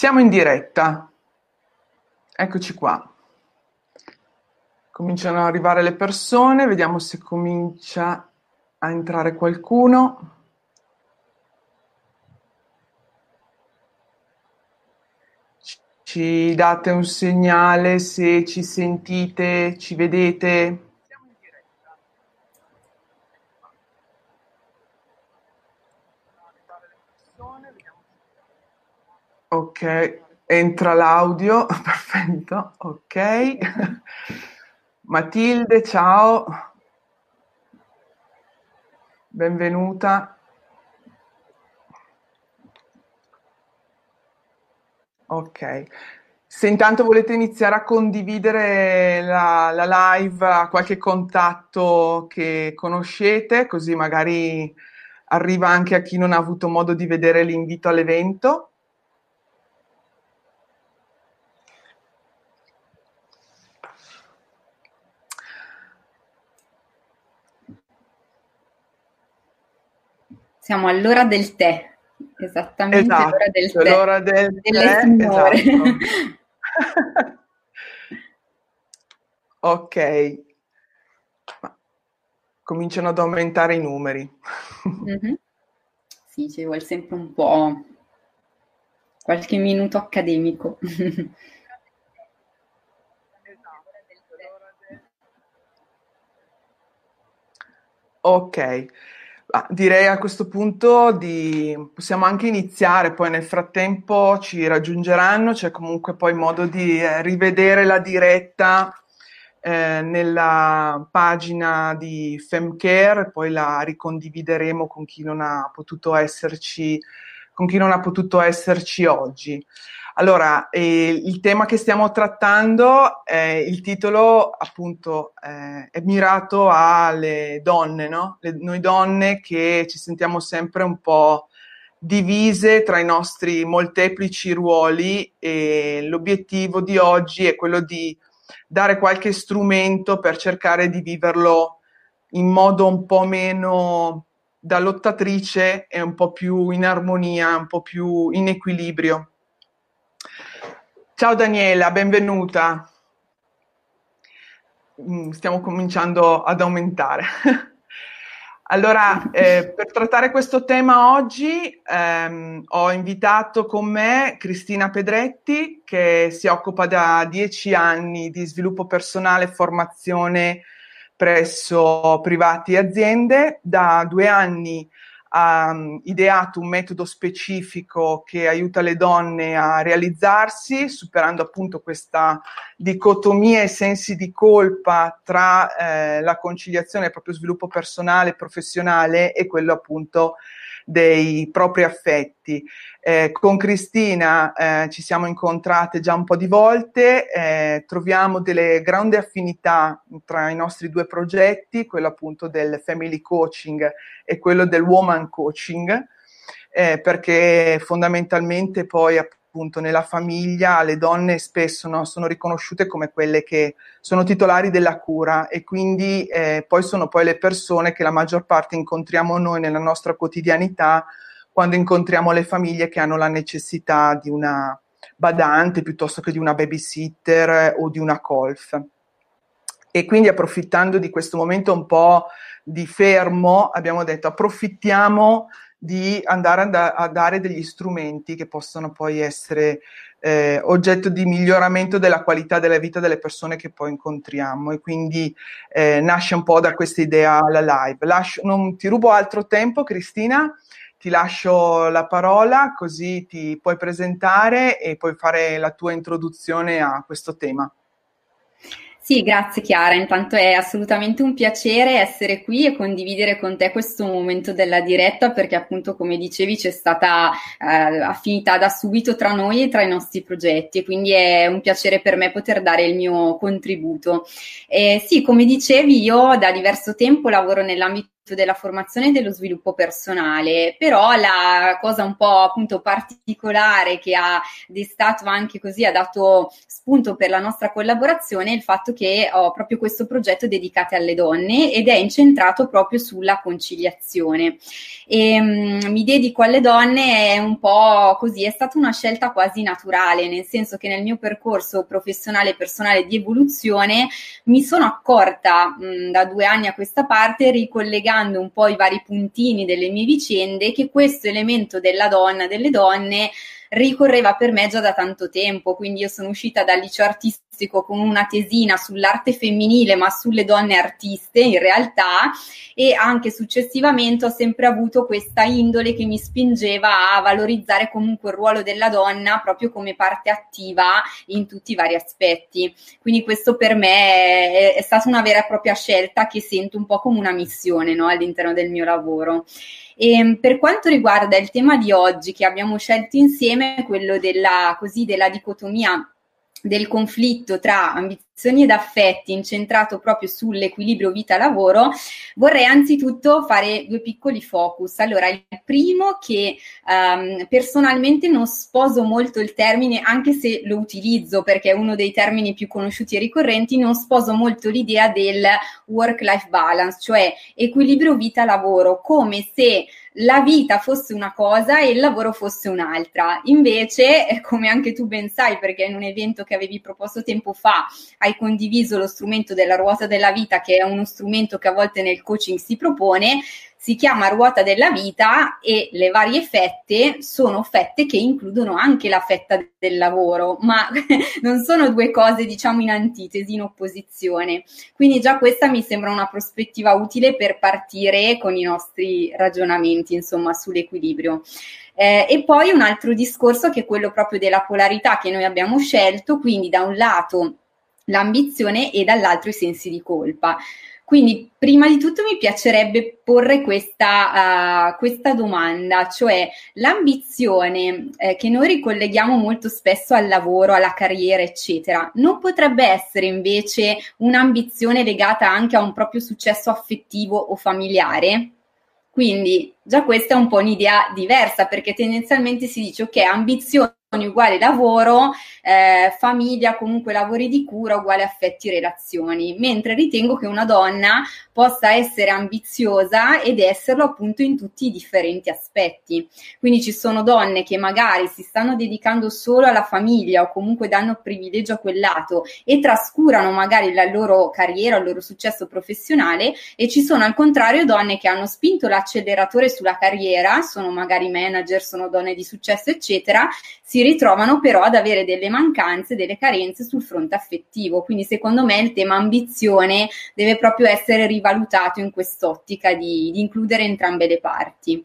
Siamo in diretta. Eccoci qua. Cominciano ad arrivare le persone, vediamo se comincia a entrare qualcuno. Ci date un segnale se ci sentite, ci vedete? Ok, entra l'audio, perfetto, ok. Matilde, ciao, benvenuta. Ok, se intanto volete iniziare a condividere la, la live a qualche contatto che conoscete, così magari arriva anche a chi non ha avuto modo di vedere l'invito all'evento. Siamo all'ora del tè, esattamente esatto, l'ora del tè. L'ora del tè, esatto. ok, cominciano ad aumentare i numeri. mm-hmm. Sì, ci vuole sempre un po' qualche minuto accademico. ok. Ah, direi a questo punto di possiamo anche iniziare, poi nel frattempo ci raggiungeranno, c'è comunque poi modo di eh, rivedere la diretta eh, nella pagina di Femcare, poi la ricondivideremo con chi non ha potuto esserci, con chi non ha potuto esserci oggi. Allora, eh, il tema che stiamo trattando, eh, il titolo appunto eh, è mirato alle donne, no? Le, noi donne che ci sentiamo sempre un po' divise tra i nostri molteplici ruoli e l'obiettivo di oggi è quello di dare qualche strumento per cercare di viverlo in modo un po' meno da lottatrice e un po' più in armonia, un po' più in equilibrio. Ciao Daniela, benvenuta. Mm, stiamo cominciando ad aumentare. allora, eh, per trattare questo tema oggi ehm, ho invitato con me Cristina Pedretti, che si occupa da dieci anni di sviluppo personale e formazione presso privati e aziende, da due anni ha um, ideato un metodo specifico che aiuta le donne a realizzarsi, superando appunto questa dicotomia e sensi di colpa tra eh, la conciliazione del proprio sviluppo personale e professionale e quello appunto dei propri affetti. Eh, con Cristina eh, ci siamo incontrate già un po' di volte, eh, troviamo delle grandi affinità tra i nostri due progetti, quello appunto del family coaching e quello del woman coaching, eh, perché fondamentalmente poi appunto nella famiglia le donne spesso no, sono riconosciute come quelle che sono titolari della cura e quindi eh, poi sono poi le persone che la maggior parte incontriamo noi nella nostra quotidianità quando incontriamo le famiglie che hanno la necessità di una badante piuttosto che di una babysitter o di una colf. E quindi approfittando di questo momento un po' di fermo, abbiamo detto approfittiamo di andare a, da- a dare degli strumenti che possono poi essere eh, oggetto di miglioramento della qualità della vita delle persone che poi incontriamo e quindi eh, nasce un po' da questa idea la live. Lascio, non ti rubo altro tempo, Cristina, ti lascio la parola così ti puoi presentare e puoi fare la tua introduzione a questo tema. Sì, grazie Chiara, intanto è assolutamente un piacere essere qui e condividere con te questo momento della diretta perché appunto come dicevi c'è stata eh, affinità da subito tra noi e tra i nostri progetti e quindi è un piacere per me poter dare il mio contributo. Eh, sì, come dicevi io da diverso tempo lavoro nell'ambito della formazione e dello sviluppo personale, però la cosa un po' appunto particolare che ha destato anche così, ha dato spunto per la nostra collaborazione è il fatto che ho proprio questo progetto dedicato alle donne ed è incentrato proprio sulla conciliazione. E, um, mi dedico alle donne è un po' così, è stata una scelta quasi naturale, nel senso che nel mio percorso professionale e personale di evoluzione mi sono accorta mh, da due anni a questa parte, ricollegando un po' i vari puntini delle mie vicende, che questo elemento della donna, delle donne, ricorreva per me già da tanto tempo, quindi io sono uscita dal liceo artistico con una tesina sull'arte femminile, ma sulle donne artiste in realtà, e anche successivamente ho sempre avuto questa indole che mi spingeva a valorizzare comunque il ruolo della donna proprio come parte attiva in tutti i vari aspetti. Quindi questo per me è, è stata una vera e propria scelta che sento un po' come una missione no? all'interno del mio lavoro. E ehm, per quanto riguarda il tema di oggi che abbiamo scelto insieme, quello della, così, della dicotomia del conflitto tra ambizioni ed affetti incentrato proprio sull'equilibrio vita-lavoro, vorrei anzitutto fare due piccoli focus. Allora, il primo che um, personalmente non sposo molto il termine, anche se lo utilizzo perché è uno dei termini più conosciuti e ricorrenti, non sposo molto l'idea del work-life balance, cioè equilibrio vita-lavoro, come se la vita fosse una cosa e il lavoro fosse un'altra. Invece, eh, come anche tu ben sai, perché in un evento che avevi proposto tempo fa hai condiviso lo strumento della ruota della vita, che è uno strumento che a volte nel coaching si propone, si chiama ruota della vita e le varie fette sono fette che includono anche la fetta del lavoro, ma non sono due cose diciamo in antitesi, in opposizione. Quindi già questa mi sembra una prospettiva utile per partire con i nostri ragionamenti, insomma, sull'equilibrio. Eh, e poi un altro discorso che è quello proprio della polarità che noi abbiamo scelto, quindi da un lato l'ambizione e dall'altro i sensi di colpa. Quindi, prima di tutto mi piacerebbe porre questa, uh, questa domanda, cioè l'ambizione eh, che noi ricolleghiamo molto spesso al lavoro, alla carriera, eccetera, non potrebbe essere invece un'ambizione legata anche a un proprio successo affettivo o familiare? Quindi già questa è un po' un'idea diversa perché tendenzialmente si dice ok, ambizione uguale lavoro, eh, famiglia, comunque lavori di cura uguale affetti relazioni, mentre ritengo che una donna possa essere ambiziosa ed esserlo appunto in tutti i differenti aspetti. Quindi ci sono donne che magari si stanno dedicando solo alla famiglia o comunque danno privilegio a quel lato e trascurano magari la loro carriera, il loro successo professionale e ci sono al contrario donne che hanno spinto l'acceleratore sulla carriera, sono magari manager, sono donne di successo eccetera, si ritrovano però ad avere delle mancanze, delle carenze sul fronte affettivo. Quindi secondo me il tema ambizione deve proprio essere rivalutato in quest'ottica di, di includere entrambe le parti.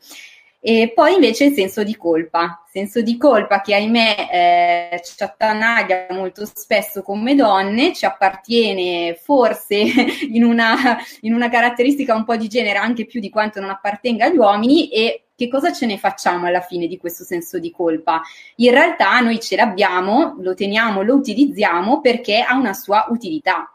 E poi invece il senso di colpa, senso di colpa che ahimè eh, ci attanaglia molto spesso come donne, ci appartiene forse in una, in una caratteristica un po' di genere anche più di quanto non appartenga agli uomini e che cosa ce ne facciamo alla fine di questo senso di colpa? In realtà noi ce l'abbiamo, lo teniamo, lo utilizziamo perché ha una sua utilità.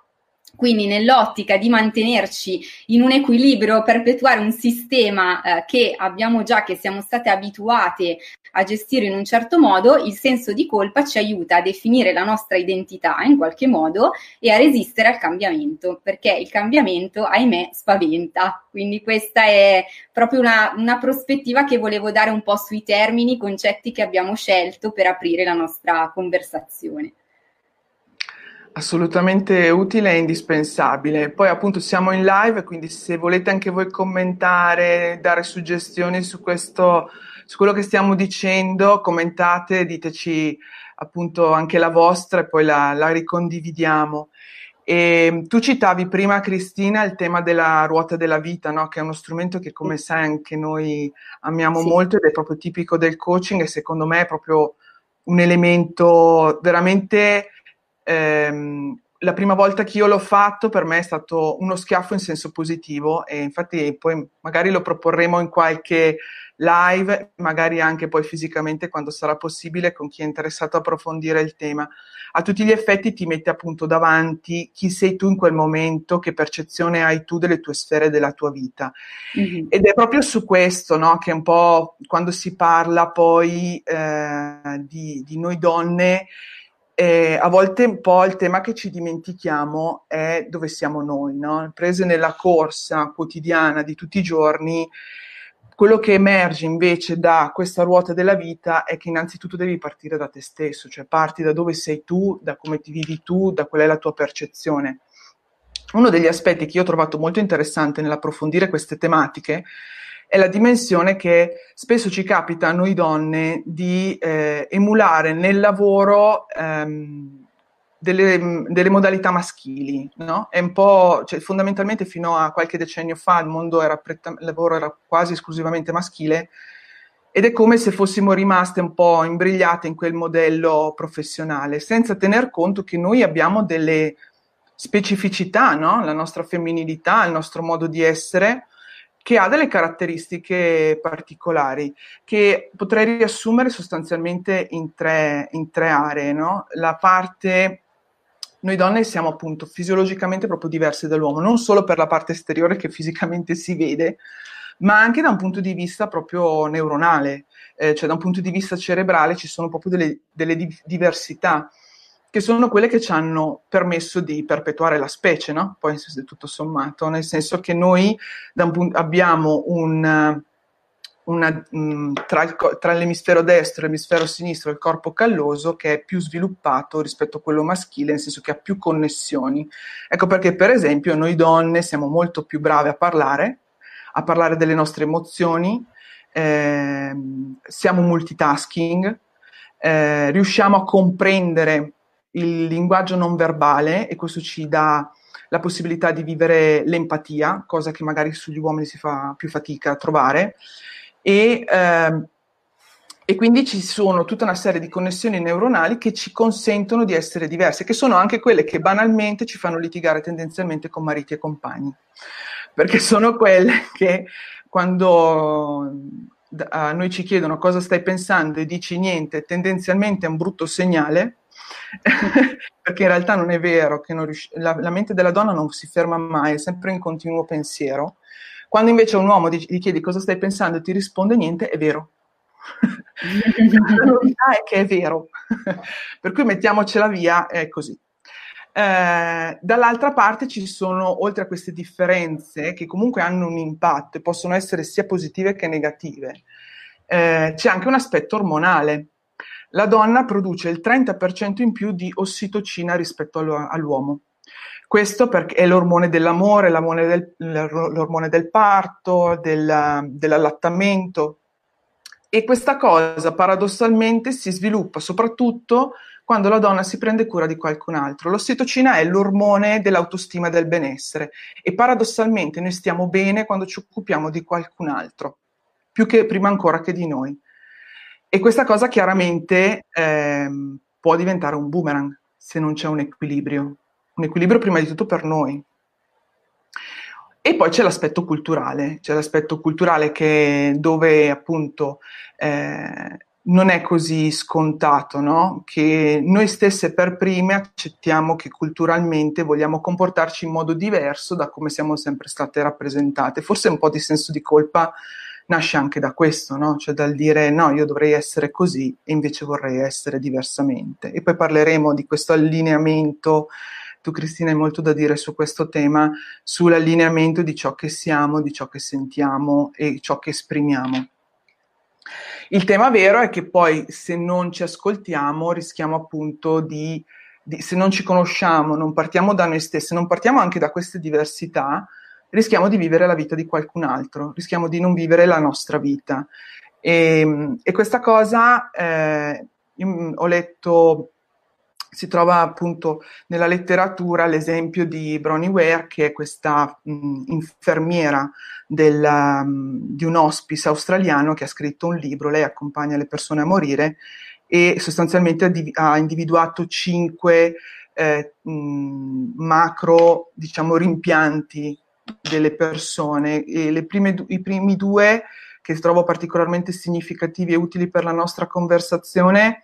Quindi nell'ottica di mantenerci in un equilibrio, perpetuare un sistema eh, che abbiamo già, che siamo state abituate a gestire in un certo modo, il senso di colpa ci aiuta a definire la nostra identità in qualche modo e a resistere al cambiamento, perché il cambiamento, ahimè, spaventa. Quindi questa è proprio una, una prospettiva che volevo dare un po' sui termini, concetti che abbiamo scelto per aprire la nostra conversazione. Assolutamente utile e indispensabile. Poi appunto siamo in live, quindi se volete anche voi commentare, dare suggestioni su questo, su quello che stiamo dicendo, commentate, diteci appunto anche la vostra e poi la, la ricondividiamo. E tu citavi prima, Cristina, il tema della ruota della vita, no? che è uno strumento che come sai anche noi amiamo sì. molto ed è proprio tipico del coaching e secondo me è proprio un elemento veramente ehm, la prima volta che io l'ho fatto per me è stato uno schiaffo in senso positivo e infatti poi magari lo proporremo in qualche live, magari anche poi fisicamente quando sarà possibile con chi è interessato a approfondire il tema. A tutti gli effetti ti mette appunto davanti chi sei tu in quel momento, che percezione hai tu delle tue sfere della tua vita. Mm-hmm. Ed è proprio su questo no, che un po' quando si parla poi eh, di, di noi donne, eh, a volte un po' il tema che ci dimentichiamo è dove siamo noi, no? prese nella corsa quotidiana di tutti i giorni, quello che emerge invece da questa ruota della vita è che innanzitutto devi partire da te stesso, cioè parti da dove sei tu, da come ti vivi tu, da qual è la tua percezione. Uno degli aspetti che io ho trovato molto interessante nell'approfondire queste tematiche è la dimensione che spesso ci capita a noi donne di eh, emulare nel lavoro ehm, delle, delle, modalità maschili, no? È un po', cioè, fondamentalmente fino a qualche decennio fa il mondo era pretta, il lavoro era quasi esclusivamente maschile ed è come se fossimo rimaste un po' imbrigliate in quel modello professionale, senza tener conto che noi abbiamo delle specificità, no? La nostra femminilità, il nostro modo di essere, che ha delle caratteristiche particolari che potrei riassumere sostanzialmente in tre, in tre aree. No? La parte, noi donne siamo appunto fisiologicamente proprio diverse dall'uomo, non solo per la parte esteriore che fisicamente si vede, ma anche da un punto di vista proprio neuronale, eh, cioè da un punto di vista cerebrale ci sono proprio delle, delle di- diversità che sono quelle che ci hanno permesso di perpetuare la specie, no? Poi tutto sommato, nel senso che noi abbiamo un, una, mm, tra, il, tra, l'emisfero destro e l'emisfero sinistro il corpo calloso che è più sviluppato rispetto a quello maschile, nel senso che ha più connessioni. Ecco perché, per esempio, noi donne siamo molto più brave a parlare, a parlare delle nostre emozioni, eh, siamo multitasking, eh, riusciamo a comprendere il linguaggio non verbale e questo ci dà la possibilità di vivere l'empatia, cosa che magari sugli uomini si fa più fatica a trovare. E, ehm, e quindi ci sono tutta una serie di connessioni neuronali che ci consentono di essere diverse, che sono anche quelle che banalmente ci fanno litigare tendenzialmente con mariti e compagni, perché sono quelle che quando a noi ci chiedono cosa stai pensando e dici niente, tendenzialmente è un brutto segnale, perché in realtà non è vero che riusci- la, la, mente della donna non si ferma mai, è sempre in continuo pensiero. Quando invece un uomo gli chiedi cosa stai pensando e ti risponde niente, è vero. la novità è che è vero. per cui mettiamocela via, è così. Eh, dall'altra parte ci sono, oltre a queste differenze, che comunque hanno un impatto e possono essere sia positive che negative, eh, c'è anche un aspetto ormonale la donna produce il 30% in più di ossitocina rispetto all'uomo. Questo perché è l'ormone dell'amore, l'ormone del, l'ormone del parto, del, dell'allattamento. E questa cosa paradossalmente si sviluppa soprattutto quando la donna si prende cura di qualcun altro. L'ossitocina è l'ormone dell'autostima e del benessere e paradossalmente noi stiamo bene quando ci occupiamo di qualcun altro, più che prima ancora che di noi. E questa cosa chiaramente ehm, può diventare un boomerang se non c'è un equilibrio. Un equilibrio prima di tutto per noi. E poi c'è l'aspetto culturale, c'è l'aspetto culturale che dove appunto eh, non è così scontato, no? Che noi stesse per prime accettiamo che culturalmente vogliamo comportarci in modo diverso da come siamo sempre state rappresentate. Forse un po' di senso di colpa nasce anche da questo, no? cioè dal dire no, io dovrei essere così e invece vorrei essere diversamente. E poi parleremo di questo allineamento, tu Cristina hai molto da dire su questo tema, sull'allineamento di ciò che siamo, di ciò che sentiamo e ciò che esprimiamo. Il tema vero è che poi se non ci ascoltiamo rischiamo appunto di, di se non ci conosciamo, non partiamo da noi stessi, non partiamo anche da queste diversità, rischiamo di vivere la vita di qualcun altro, rischiamo di non vivere la nostra vita. E, e questa cosa eh, ho letto, si trova appunto nella letteratura l'esempio di Bronnie Ware, che è questa mh, infermiera del, um, di un hospice australiano che ha scritto un libro, lei accompagna le persone a morire e sostanzialmente ha individuato cinque eh, mh, macro, diciamo, rimpianti delle persone. E prime, I primi due che trovo particolarmente significativi e utili per la nostra conversazione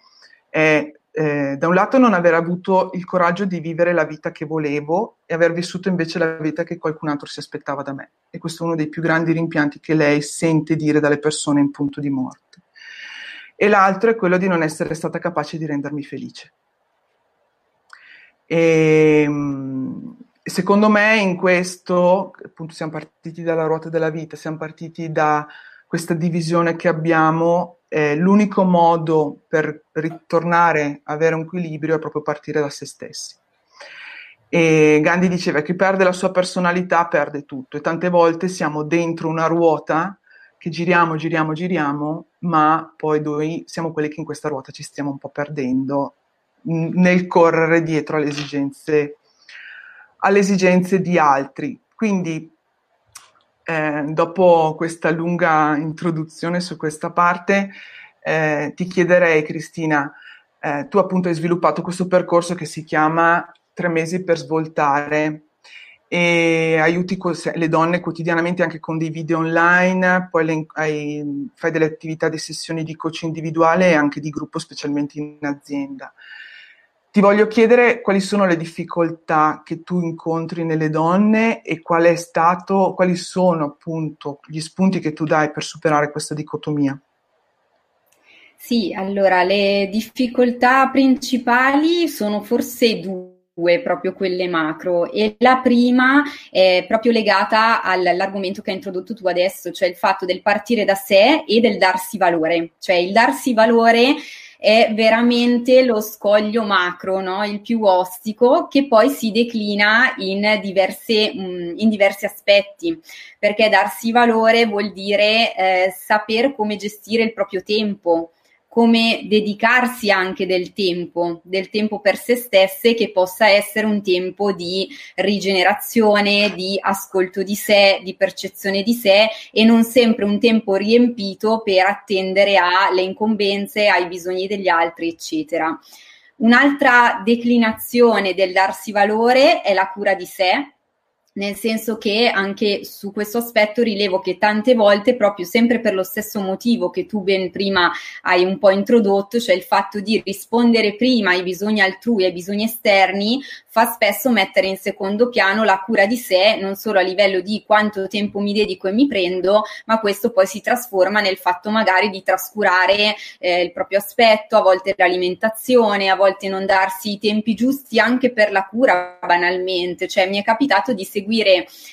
è eh, da un lato non aver avuto il coraggio di vivere la vita che volevo e aver vissuto invece la vita che qualcun altro si aspettava da me. E questo è uno dei più grandi rimpianti che lei sente dire dalle persone in punto di morte. E l'altro è quello di non essere stata capace di rendermi felice. E, secondo me in questo, appunto siamo partiti dalla ruota della vita, siamo partiti da questa divisione che abbiamo, eh, l'unico modo per ritornare a avere un equilibrio è proprio partire da se stessi. E Gandhi diceva che chi perde la sua personalità perde tutto e tante volte siamo dentro una ruota che giriamo, giriamo, giriamo, ma poi noi siamo quelli che in questa ruota ci stiamo un po' perdendo nel correre dietro alle esigenze, alle esigenze di altri. Quindi eh, dopo questa lunga introduzione su questa parte, eh, ti chiederei, Cristina, eh, tu appunto hai sviluppato questo percorso che si chiama Tre mesi per svoltare e aiuti le donne quotidianamente anche con dei video online, poi le, hai, fai delle attività di sessioni di coach individuale e anche di gruppo, specialmente in azienda. Ti voglio chiedere quali sono le difficoltà che tu incontri nelle donne e qual è stato, quali sono appunto gli spunti che tu dai per superare questa dicotomia. Sì, allora le difficoltà principali sono forse due proprio quelle macro e la prima è proprio legata all'argomento che hai introdotto tu adesso, cioè il fatto del partire da sé e del darsi valore, cioè il darsi valore è veramente lo scoglio macro, no? il più ostico, che poi si declina in, diverse, in diversi aspetti, perché darsi valore vuol dire eh, saper come gestire il proprio tempo, come dedicarsi anche del tempo, del tempo per se stesse che possa essere un tempo di rigenerazione, di ascolto di sé, di percezione di sé e non sempre un tempo riempito per attendere alle incombenze, ai bisogni degli altri, eccetera. Un'altra declinazione del darsi valore è la cura di sé, nel senso che anche su questo aspetto rilevo che tante volte, proprio sempre per lo stesso motivo che tu ben prima hai un po' introdotto, cioè il fatto di rispondere prima ai bisogni altrui, ai bisogni esterni, fa spesso mettere in secondo piano la cura di sé, non solo a livello di quanto tempo mi dedico e mi prendo, ma questo poi si trasforma nel fatto magari di trascurare eh, il proprio aspetto, a volte l'alimentazione, a volte non darsi i tempi giusti anche per la cura banalmente, cioè mi è capitato di seguire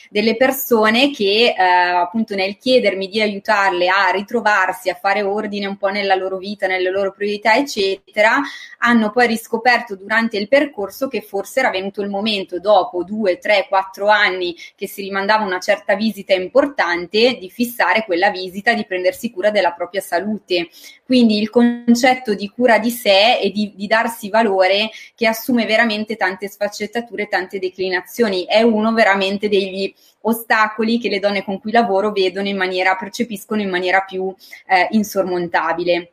delle persone che eh, appunto nel chiedermi di aiutarle a ritrovarsi, a fare ordine un po' nella loro vita, nelle loro priorità, eccetera, hanno poi riscoperto durante il percorso che forse era venuto il momento, dopo due, tre, quattro anni che si rimandava una certa visita importante, di fissare quella visita, di prendersi cura della propria salute. Quindi il concetto di cura di sé e di, di darsi valore che assume veramente tante sfaccettature, tante declinazioni. È uno veramente degli ostacoli che le donne con cui lavoro vedono in maniera, percepiscono in maniera più eh, insormontabile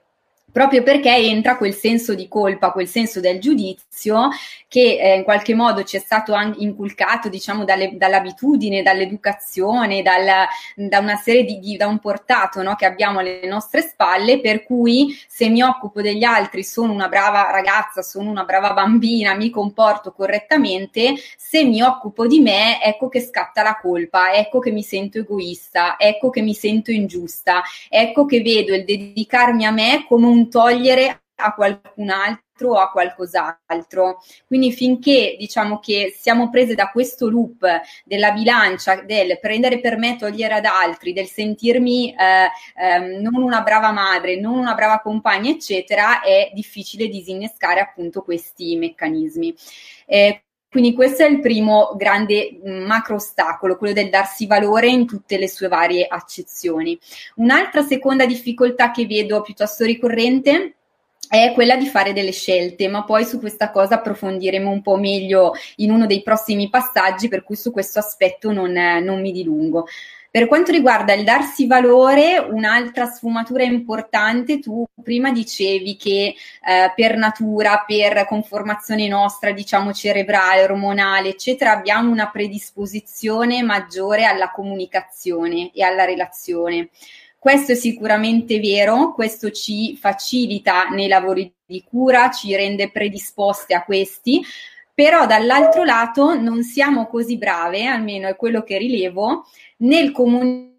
proprio perché entra quel senso di colpa, quel senso del giudizio che eh, in qualche modo ci è stato inculcato, diciamo, dalle, dall'abitudine, dall'educazione, dal, da una serie di, di da un portato no, che abbiamo alle nostre spalle, per cui se mi occupo degli altri sono una brava ragazza, sono una brava bambina, mi comporto correttamente, se mi occupo di me, ecco che scatta la colpa, ecco che mi sento egoista, ecco che mi sento ingiusta, ecco che vedo il dedicarmi a me come un togliere a qualcun altro o a qualcos'altro. Quindi finché diciamo che siamo prese da questo loop della bilancia, del prendere per me, togliere ad altri, del sentirmi eh, eh, non una brava madre, non una brava compagna, eccetera, è difficile disinnescare appunto questi meccanismi. Eh, quindi questo è il primo grande mm, macro ostacolo, quello del darsi valore in tutte le sue varie accezioni. Un'altra seconda difficoltà che vedo piuttosto ricorrente è quella di fare delle scelte, ma poi su questa cosa approfondiremo un po' meglio in uno dei prossimi passaggi, per cui su questo aspetto non, non mi dilungo. Per quanto riguarda il darsi valore, un'altra sfumatura importante, tu prima dicevi che eh, per natura, per conformazione nostra, diciamo cerebrale, ormonale, eccetera, abbiamo una predisposizione maggiore alla comunicazione e alla relazione. Questo è sicuramente vero, questo ci facilita nei lavori di cura, ci rende predisposte a questi, però dall'altro lato non siamo così brave, almeno è quello che rilevo, nel comunicare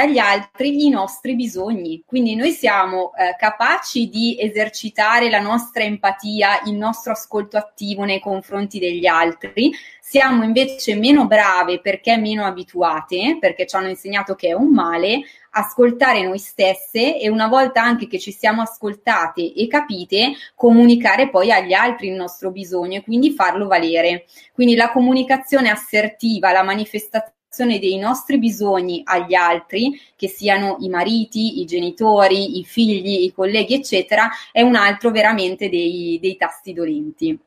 agli altri i nostri bisogni. Quindi noi siamo eh, capaci di esercitare la nostra empatia, il nostro ascolto attivo nei confronti degli altri, siamo invece meno brave perché meno abituate, perché ci hanno insegnato che è un male, ascoltare noi stesse e una volta anche che ci siamo ascoltate e capite, comunicare poi agli altri il nostro bisogno e quindi farlo valere. Quindi la comunicazione assertiva, la manifestazione dei nostri bisogni agli altri, che siano i mariti, i genitori, i figli, i colleghi, eccetera, è un altro veramente dei, dei tasti dolenti.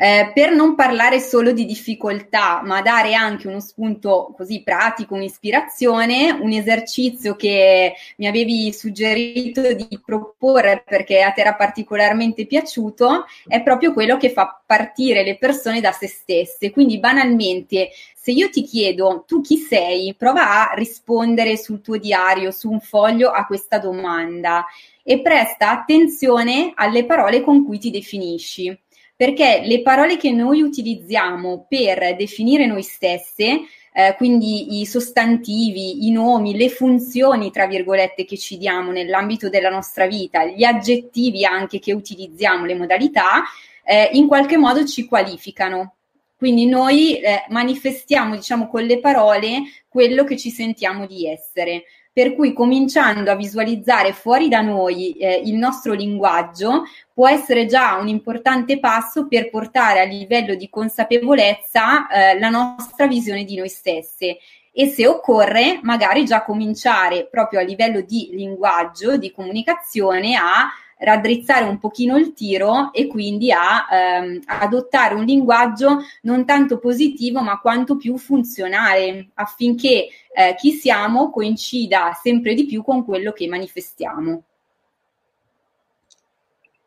Eh, per non parlare solo di difficoltà, ma dare anche uno spunto così pratico, un'ispirazione, un esercizio che mi avevi suggerito di proporre perché a te era particolarmente piaciuto, è proprio quello che fa partire le persone da se stesse. Quindi banalmente, se io ti chiedo tu chi sei, prova a rispondere sul tuo diario, su un foglio a questa domanda e presta attenzione alle parole con cui ti definisci perché le parole che noi utilizziamo per definire noi stesse, eh, quindi i sostantivi, i nomi, le funzioni, tra virgolette, che ci diamo nell'ambito della nostra vita, gli aggettivi anche che utilizziamo, le modalità, eh, in qualche modo ci qualificano. Quindi noi eh, manifestiamo, diciamo, con le parole quello che ci sentiamo di essere per cui cominciando a visualizzare fuori da noi eh, il nostro linguaggio può essere già un importante passo per portare a livello di consapevolezza eh, la nostra visione di noi stesse. E se occorre magari già cominciare proprio a livello di linguaggio, di comunicazione a raddrizzare un pochino il tiro e quindi a ehm, adottare un linguaggio non tanto positivo ma quanto più funzionale affinché eh, chi siamo coincida sempre di più con quello che manifestiamo.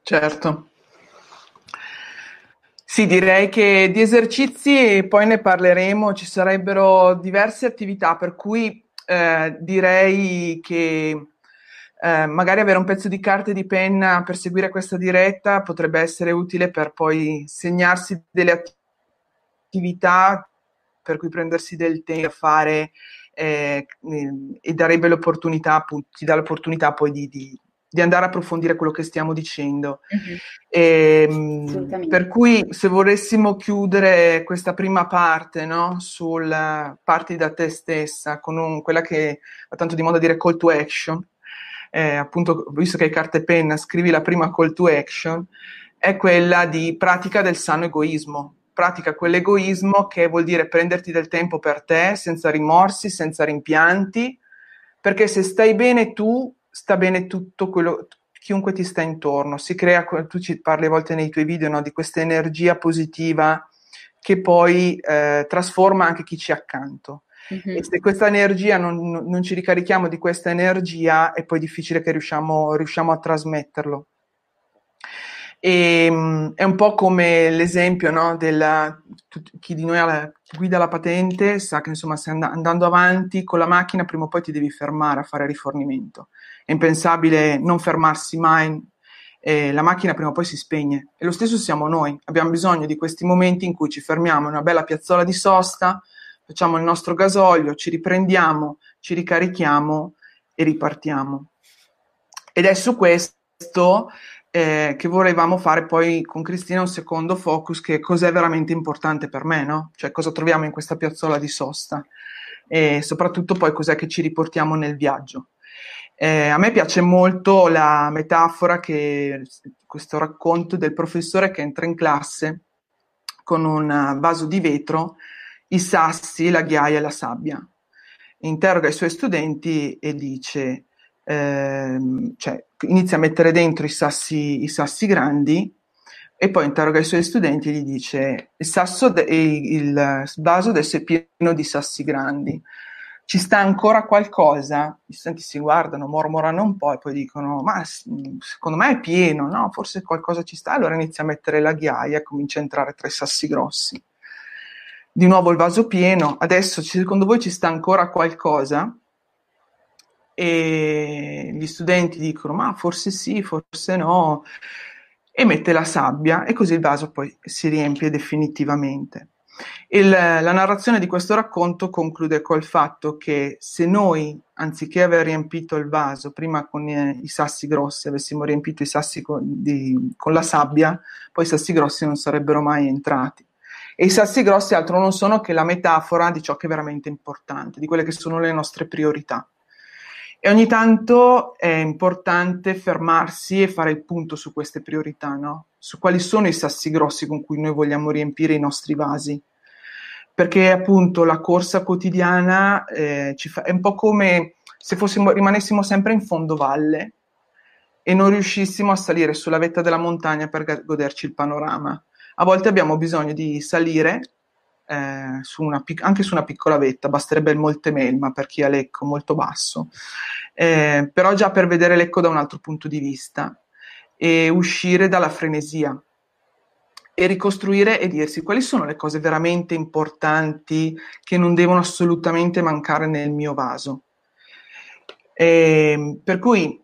Certo. Sì, direi che di esercizi poi ne parleremo, ci sarebbero diverse attività, per cui eh, direi che eh, magari avere un pezzo di carta e di penna per seguire questa diretta potrebbe essere utile per poi segnarsi delle attività per cui prendersi del tempo a fare eh, e darebbe l'opportunità, appunto, ti dà l'opportunità poi di, di, di andare a approfondire quello che stiamo dicendo. Mm-hmm. E, per cui se volessimo chiudere questa prima parte no, sul parti da te stessa, con un, quella che va tanto di moda dire call to action, eh, appunto, visto che hai carta e penna, scrivi la prima call to action, è quella di pratica del sano egoismo. Pratica quell'egoismo che vuol dire prenderti del tempo per te, senza rimorsi, senza rimpianti, perché se stai bene tu, sta bene tutto quello, chiunque ti sta intorno. Si crea, tu ci parli a volte nei tuoi video, no, di questa energia positiva che poi eh, trasforma anche chi ci è accanto. Mm-hmm. E se questa energia non, non, ci ricarichiamo di questa energia, è poi difficile che riusciamo, riusciamo a trasmetterlo. E, um, è un po' come l'esempio no, della, chi di noi la, guida la patente sa che insomma se and- andando avanti con la macchina prima o poi ti devi fermare a fare rifornimento. È impensabile non fermarsi mai, eh, la macchina prima o poi si spegne. E lo stesso siamo noi, abbiamo bisogno di questi momenti in cui ci fermiamo in una bella piazzola di sosta, facciamo il nostro gasolio, ci riprendiamo, ci ricarichiamo e ripartiamo. Ed è su questo eh, che volevamo fare poi con Cristina un secondo focus, che cos'è veramente importante per me, no? Cioè cosa troviamo in questa piazzola di sosta e soprattutto poi cos'è che ci riportiamo nel viaggio. Eh, a me piace molto la metafora che questo racconto del professore che entra in classe con un vaso di vetro i sassi, la ghiaia e la sabbia. Interroga i suoi studenti e dice ehm, cioè inizia a mettere dentro i sassi, i sassi grandi e poi interroga i suoi studenti e gli dice il, sasso de- il vaso adesso è pieno di sassi grandi, ci sta ancora qualcosa? Gli studenti si guardano, mormorano un po' e poi dicono ma secondo me è pieno, no? Forse qualcosa ci sta, allora inizia a mettere la ghiaia e comincia a entrare tra i sassi grossi. Di nuovo il vaso pieno, adesso secondo voi ci sta ancora qualcosa? E gli studenti dicono ma forse sì, forse no e mette la sabbia e così il vaso poi si riempie definitivamente. Il, la narrazione di questo racconto conclude col fatto che se noi, anziché aver riempito il vaso prima con i, i sassi grossi, avessimo riempito i sassi con, di, con la sabbia, poi i sassi grossi non sarebbero mai entrati. E i sassi grossi altro non sono che la metafora di ciò che è veramente importante, di quelle che sono le nostre priorità. E ogni tanto è importante fermarsi e fare il punto su queste priorità, no? Su quali sono i sassi grossi con cui noi vogliamo riempire i nostri vasi. Perché appunto la corsa quotidiana eh, fa, è un po' come se fossimo, rimanessimo sempre in fondo valle e non riuscissimo a salire sulla vetta della montagna per goderci il panorama. A volte abbiamo bisogno di salire eh, su una, anche su una piccola vetta, basterebbe il Monte Melma per chi ha l'ecco molto basso, eh, però già per vedere l'ecco da un altro punto di vista e uscire dalla frenesia e ricostruire e dirsi quali sono le cose veramente importanti che non devono assolutamente mancare nel mio vaso. E, ehm, per cui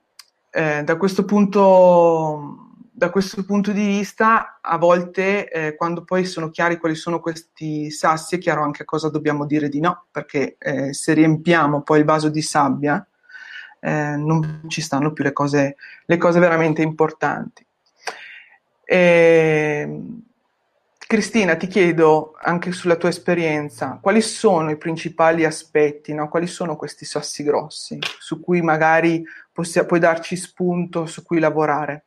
eh, da questo punto da questo punto di vista, a volte, eh, quando poi sono chiari quali sono questi sassi, è chiaro anche cosa dobbiamo dire di no, perché eh, se riempiamo poi il vaso di sabbia, eh, non ci stanno più le cose, le cose veramente importanti. E, ehm, Cristina, ti chiedo anche sulla tua esperienza, quali sono i principali aspetti, no? quali sono questi sassi grossi su cui magari possi- puoi darci spunto, su cui lavorare?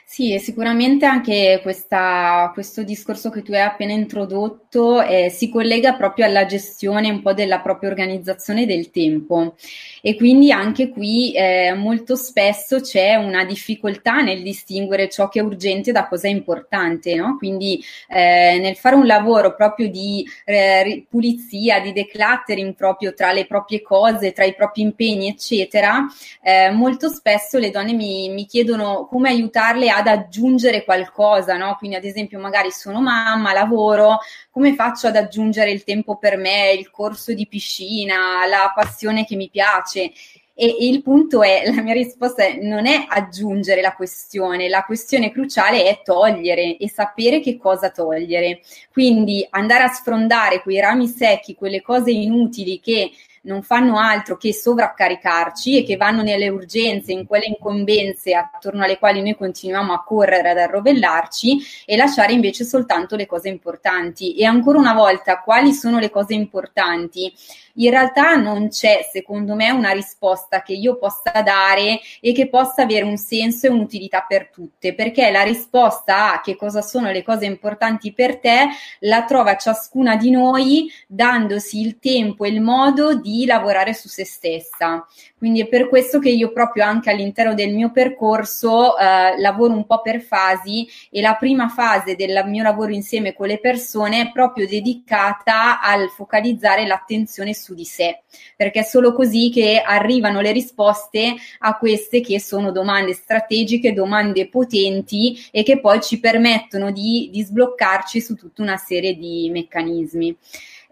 Sì, sicuramente anche questa, questo discorso che tu hai appena introdotto eh, si collega proprio alla gestione un po' della propria organizzazione del tempo e quindi anche qui eh, molto spesso c'è una difficoltà nel distinguere ciò che è urgente da cosa è importante, no? quindi eh, nel fare un lavoro proprio di eh, pulizia, di decluttering proprio tra le proprie cose, tra i propri impegni, eccetera, eh, molto spesso le donne mi, mi chiedono come aiutarle a ad aggiungere qualcosa, no? Quindi ad esempio magari sono mamma, lavoro, come faccio ad aggiungere il tempo per me, il corso di piscina, la passione che mi piace? E, il punto è, la mia risposta è, non è aggiungere la questione, la questione cruciale è togliere e sapere che cosa togliere. Quindi andare a sfrondare quei rami secchi, quelle cose inutili che non fanno altro che sovraccaricarci e che vanno nelle urgenze, in quelle incombenze attorno alle quali noi continuiamo a correre, ad arrovellarci e lasciare invece soltanto le cose importanti. E ancora una volta, quali sono le cose importanti? in realtà non c'è, secondo me, una risposta che io possa dare e che possa avere un senso e un'utilità per tutte, perché la risposta a che cosa sono le cose importanti per te la trova ciascuna di noi dandosi il tempo e il modo di lavorare su se stessa. Quindi è per questo che io proprio anche all'interno del mio percorso eh, lavoro un po' per fasi e la prima fase del mio lavoro insieme con le persone è proprio dedicata al focalizzare l'attenzione su di sé, perché è solo così che arrivano le risposte a queste che sono domande strategiche, domande potenti e che poi ci permettono di, di sbloccarci su tutta una serie di meccanismi.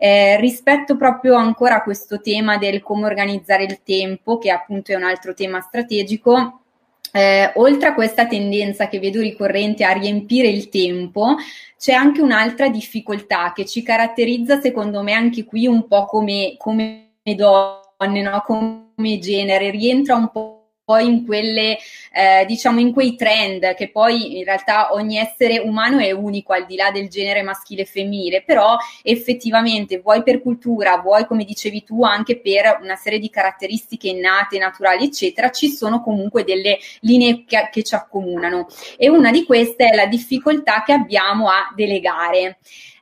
Eh, rispetto proprio ancora a questo tema del come organizzare il tempo, che appunto è un altro tema strategico, eh, oltre a questa tendenza che vedo ricorrente a riempire il tempo, c'è anche un'altra difficoltà che ci caratterizza, secondo me, anche qui un po' come, come donne, no? come genere, rientra un po' poi in quelle, eh, diciamo, in quei trend che poi in realtà ogni essere umano è unico al di là del genere maschile e femminile, però effettivamente vuoi per cultura, vuoi come dicevi tu anche per una serie di caratteristiche innate, naturali, eccetera, ci sono comunque delle linee che, che ci accomunano e una di queste è la difficoltà che abbiamo a delegare.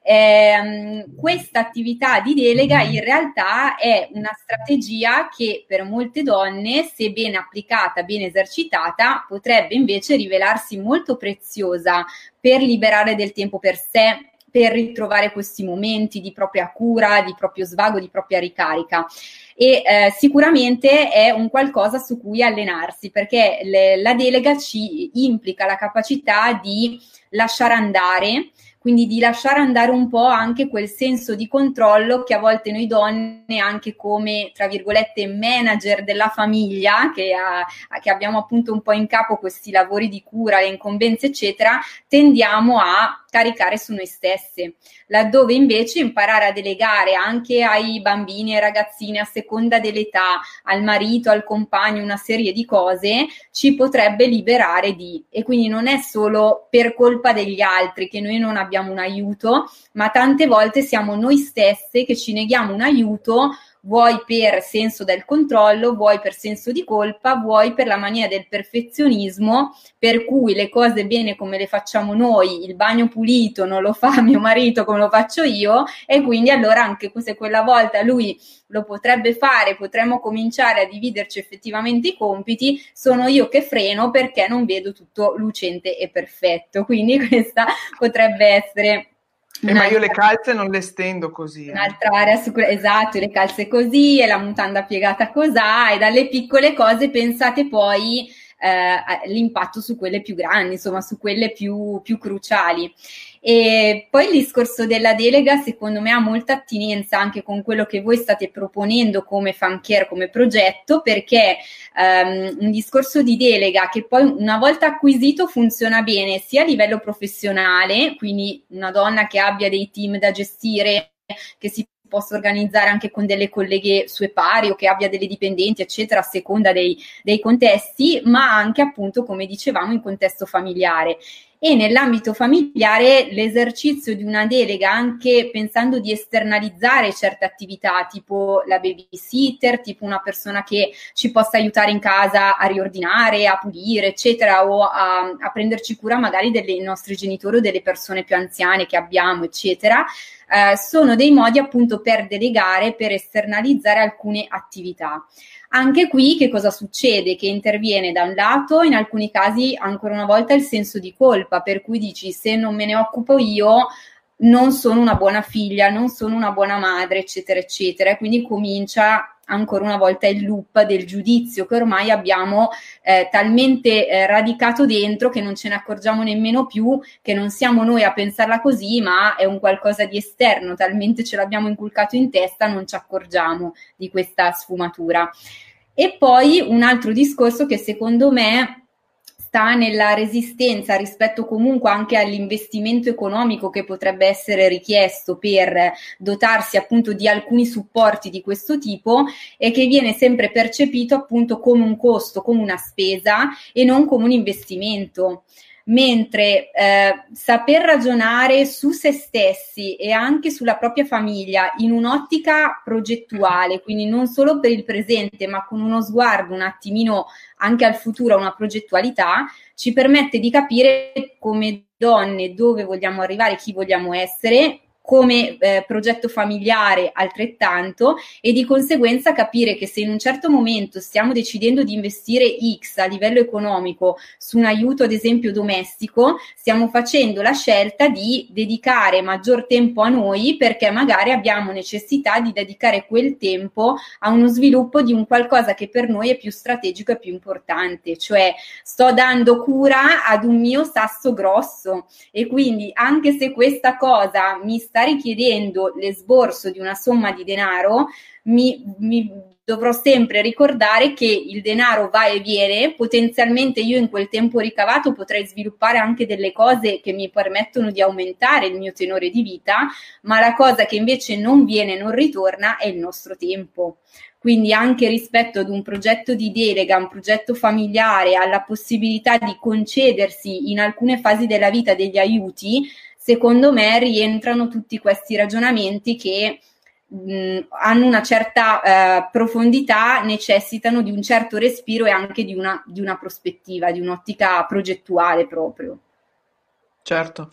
Eh, questa attività di delega in realtà è una strategia che per molte donne, se ben applicata, ben esercitata, potrebbe invece rivelarsi molto preziosa per liberare del tempo per sé, per ritrovare questi momenti di propria cura, di proprio svago, di propria ricarica. E eh, sicuramente è un qualcosa su cui allenarsi perché le, la delega ci implica la capacità di lasciare andare quindi di lasciare andare un po' anche quel senso di controllo che a volte noi donne, anche come tra virgolette manager della famiglia, che, ha, che abbiamo appunto un po' in capo questi lavori di cura, le incombenze, eccetera, tendiamo a caricare su noi stesse, laddove invece imparare a delegare anche ai bambini e ragazzini a seconda dell'età, al marito, al compagno, una serie di cose, ci potrebbe liberare di. E quindi non è solo per colpa degli altri che noi non abbiamo un aiuto, ma tante volte siamo noi stesse che ci neghiamo un aiuto vuoi per senso del controllo, vuoi per senso di colpa, vuoi per la mania del perfezionismo, per cui le cose bene come le facciamo noi, il bagno pulito non lo fa mio marito come lo faccio io e quindi allora anche se quella volta lui lo potrebbe fare, potremmo cominciare a dividerci effettivamente i compiti, sono io che freno perché non vedo tutto lucente e perfetto. Quindi questa potrebbe essere eh, ma io le calze non le stendo così. Eh. Un'altra area sicura, esatto, le calze così e la mutanda piegata così e dalle piccole cose pensate poi eh, l'impatto su quelle più grandi, insomma su quelle più, più cruciali. E poi il discorso della delega secondo me ha molta attinenza anche con quello che voi state proponendo come Fancare, come progetto, perché um, un discorso di delega che poi una volta acquisito funziona bene sia a livello professionale, quindi una donna che abbia dei team da gestire, che si possa organizzare anche con delle colleghe sue pari o che abbia delle dipendenti, eccetera, a seconda dei, dei contesti, ma anche appunto, come dicevamo, in contesto familiare e nell'ambito familiare l'esercizio di una delega anche pensando di esternalizzare certe attività tipo la babysitter, tipo una persona che ci possa aiutare in casa a riordinare, a pulire, eccetera, o a, a prenderci cura magari dei nostri genitori o delle persone più anziane che abbiamo, eccetera. Eh, sono dei modi appunto per delegare, per esternalizzare alcune attività. Anche qui che cosa succede? Che interviene da un lato, in alcuni casi ancora una volta il senso di colpa, per cui dici se non me ne occupo io non sono una buona figlia, non sono una buona madre, eccetera, eccetera. Quindi comincia ancora una volta il loop del giudizio che ormai abbiamo eh, talmente eh, radicato dentro che non ce ne accorgiamo nemmeno più, che non siamo noi a pensarla così, ma è un qualcosa di esterno, talmente ce l'abbiamo inculcato in testa, non ci accorgiamo di questa sfumatura. E poi un altro discorso che secondo me sta nella resistenza rispetto comunque anche all'investimento economico che potrebbe essere richiesto per dotarsi appunto di alcuni supporti di questo tipo e che viene sempre percepito appunto come un costo, come una spesa e non come un investimento mentre eh, saper ragionare su se stessi e anche sulla propria famiglia in un'ottica progettuale, quindi non solo per il presente, ma con uno sguardo un attimino anche al futuro, una progettualità, ci permette di capire come donne dove vogliamo arrivare, chi vogliamo essere, come eh, progetto familiare altrettanto e di conseguenza capire che se in un certo momento stiamo decidendo di investire X a livello economico su un aiuto ad esempio domestico, stiamo facendo la scelta di dedicare maggior tempo a noi perché magari abbiamo necessità di dedicare quel tempo a uno sviluppo di un qualcosa che per noi è più strategico e più importante, cioè sto dando cura ad un mio sasso grosso. E quindi anche se questa cosa mi sta sta richiedendo l'esborso di una somma di denaro, mi, mi dovrò sempre ricordare che il denaro va e viene, potenzialmente io in quel tempo ricavato potrei sviluppare anche delle cose che mi permettono di aumentare il mio tenore di vita, ma la cosa che invece non viene, non ritorna è il nostro tempo. Quindi anche rispetto ad un progetto di delega, un progetto familiare, alla possibilità di concedersi in alcune fasi della vita degli aiuti, secondo me rientrano tutti questi ragionamenti che mh, hanno una certa eh, profondità, necessitano di un certo respiro e anche di una, di una prospettiva, di un'ottica progettuale proprio. Certo.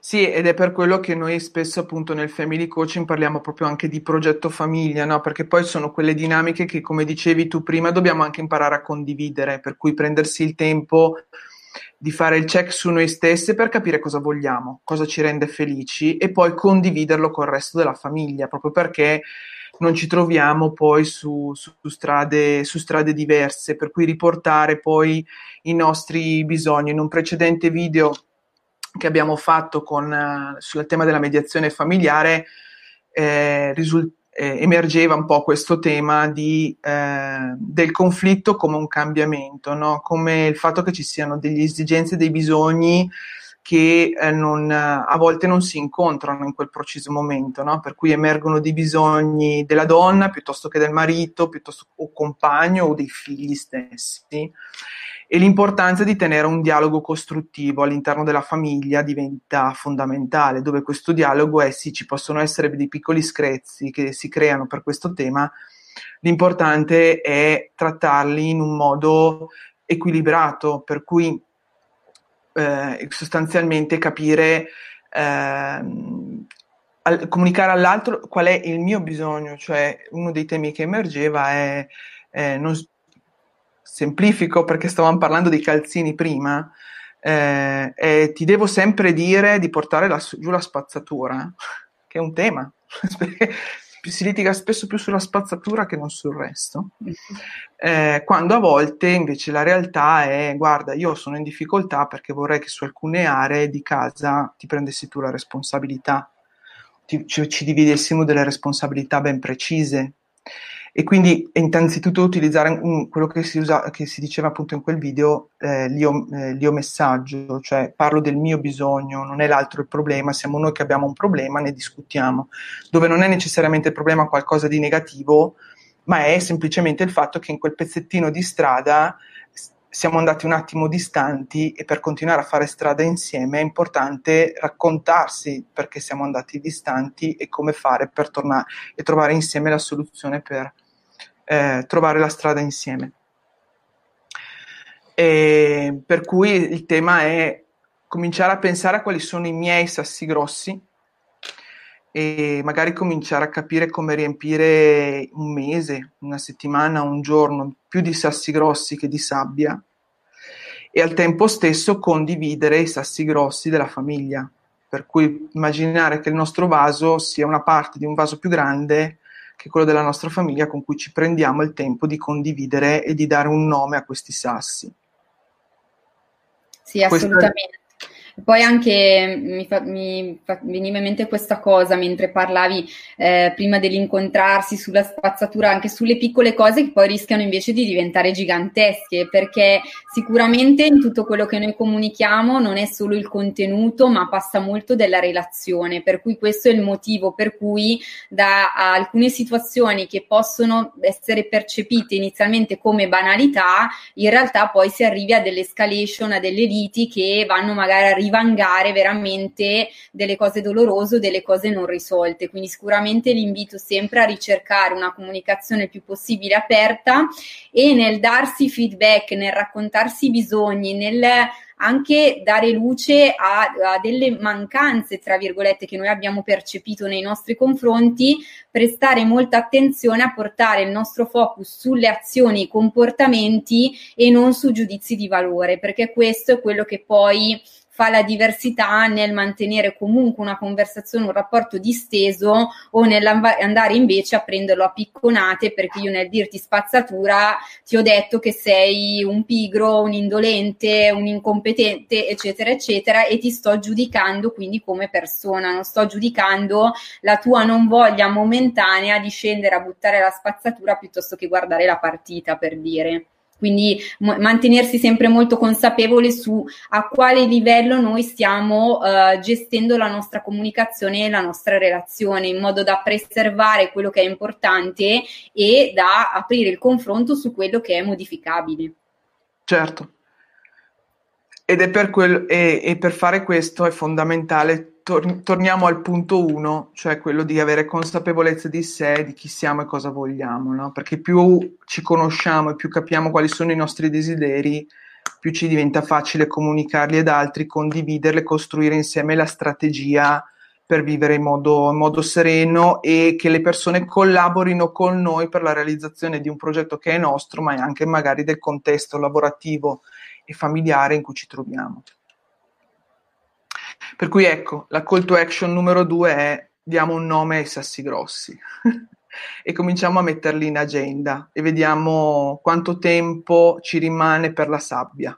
Sì, ed è per quello che noi spesso appunto nel family coaching parliamo proprio anche di progetto famiglia, no? Perché poi sono quelle dinamiche che, come dicevi tu prima, dobbiamo anche imparare a condividere, per cui prendersi il tempo di fare il check su noi stessi per capire cosa vogliamo, cosa ci rende felici e poi condividerlo col resto della famiglia, proprio perché non ci troviamo poi su, su, strade, su strade diverse, per cui riportare poi i nostri bisogni. In un precedente video che abbiamo fatto con, uh, sul tema della mediazione familiare eh, risult- eh, emergeva un po' questo tema di, eh, del conflitto come un cambiamento, no? come il fatto che ci siano delle esigenze, dei bisogni che eh, non, a volte non si incontrano in quel preciso momento, no? per cui emergono dei bisogni della donna piuttosto che del marito, piuttosto o compagno o dei figli stessi e l'importanza di tenere un dialogo costruttivo all'interno della famiglia diventa fondamentale, dove questo dialogo è sì, ci possono essere dei piccoli screzi che si creano per questo tema, l'importante è trattarli in un modo equilibrato, per cui eh, sostanzialmente capire, eh, al, comunicare all'altro qual è il mio bisogno, cioè uno dei temi che emergeva è eh, non, semplifico perché stavamo parlando dei calzini prima, eh, eh, ti devo sempre dire di portare la, giù la spazzatura, che è un tema, si litiga spesso più sulla spazzatura che non sul resto, eh, quando a volte invece la realtà è, guarda, io sono in difficoltà perché vorrei che su alcune aree di casa ti prendessi tu la responsabilità, ti, ci, ci dividessimo delle responsabilità ben precise e quindi innanzitutto utilizzare un, quello che si, usa, che si, diceva appunto in quel video, eh, l'io, eh, l'io, messaggio, cioè parlo del mio bisogno, non è l'altro il problema, siamo noi che abbiamo un problema, ne discutiamo, dove non è necessariamente il problema qualcosa di negativo, ma è semplicemente il fatto che in quel pezzettino di strada siamo andati un attimo distanti e per continuare a fare strada insieme è importante raccontarsi perché siamo andati distanti e come fare per tornare e trovare insieme la soluzione per eh, trovare la strada insieme. E per cui il tema è cominciare a pensare a quali sono i miei sassi grossi e magari cominciare a capire come riempire un mese, una settimana, un giorno più di sassi grossi che di sabbia e al tempo stesso condividere i sassi grossi della famiglia. Per cui immaginare che il nostro vaso sia una parte di un vaso più grande che quello della nostra famiglia con cui ci prendiamo il tempo di condividere e di dare un nome a questi sassi. Sì, assolutamente. Poi anche mi, fa, mi fa, veniva in mente questa cosa mentre parlavi eh, prima dell'incontrarsi sulla spazzatura, anche sulle piccole cose che poi rischiano invece di diventare gigantesche, perché sicuramente in tutto quello che noi comunichiamo non è solo il contenuto, ma passa molto della relazione, per cui questo è il motivo per cui da alcune situazioni che possono essere percepite inizialmente come banalità, in realtà poi si arrivi a delle escalation, a delle liti che vanno magari a rivangare veramente delle cose dolorose o delle cose non risolte. Quindi sicuramente l'invito sempre a ricercare una comunicazione il più possibile aperta e nel darsi feedback, nel raccontarsi i bisogni, nel anche dare luce a, a, delle mancanze, tra virgolette, che noi abbiamo percepito nei nostri confronti, prestare molta attenzione a portare il nostro focus sulle azioni, i comportamenti e non su giudizi di valore, perché questo è quello che poi fa la diversità nel mantenere comunque una conversazione, un rapporto disteso o nell'andare invece a prenderlo a picconate perché io nel dirti spazzatura ti ho detto che sei un pigro, un indolente, un incompetente, eccetera, eccetera, e ti sto giudicando quindi come persona, non sto giudicando la tua non voglia momentanea di scendere a buttare la spazzatura piuttosto che guardare la partita, per dire. Quindi m- mantenersi sempre molto consapevoli su a quale livello noi stiamo uh, gestendo la nostra comunicazione e la nostra relazione, in modo da preservare quello che è importante e da aprire il confronto su quello che è modificabile. Certo. Ed è per, quel, e, e per fare questo è fondamentale tor- torniamo al punto uno, cioè quello di avere consapevolezza di sé, di chi siamo e cosa vogliamo, no? Perché più ci conosciamo e più capiamo quali sono i nostri desideri, più ci diventa facile comunicarli ad altri, condividerle, costruire insieme la strategia per vivere in modo, in modo, sereno e che le persone collaborino con noi per la realizzazione di un progetto che è nostro, ma anche magari del contesto lavorativo e familiare in cui ci troviamo. Per cui ecco, la call to action numero due è diamo un nome ai sassi grossi e cominciamo a metterli in agenda e vediamo quanto tempo ci rimane per la sabbia.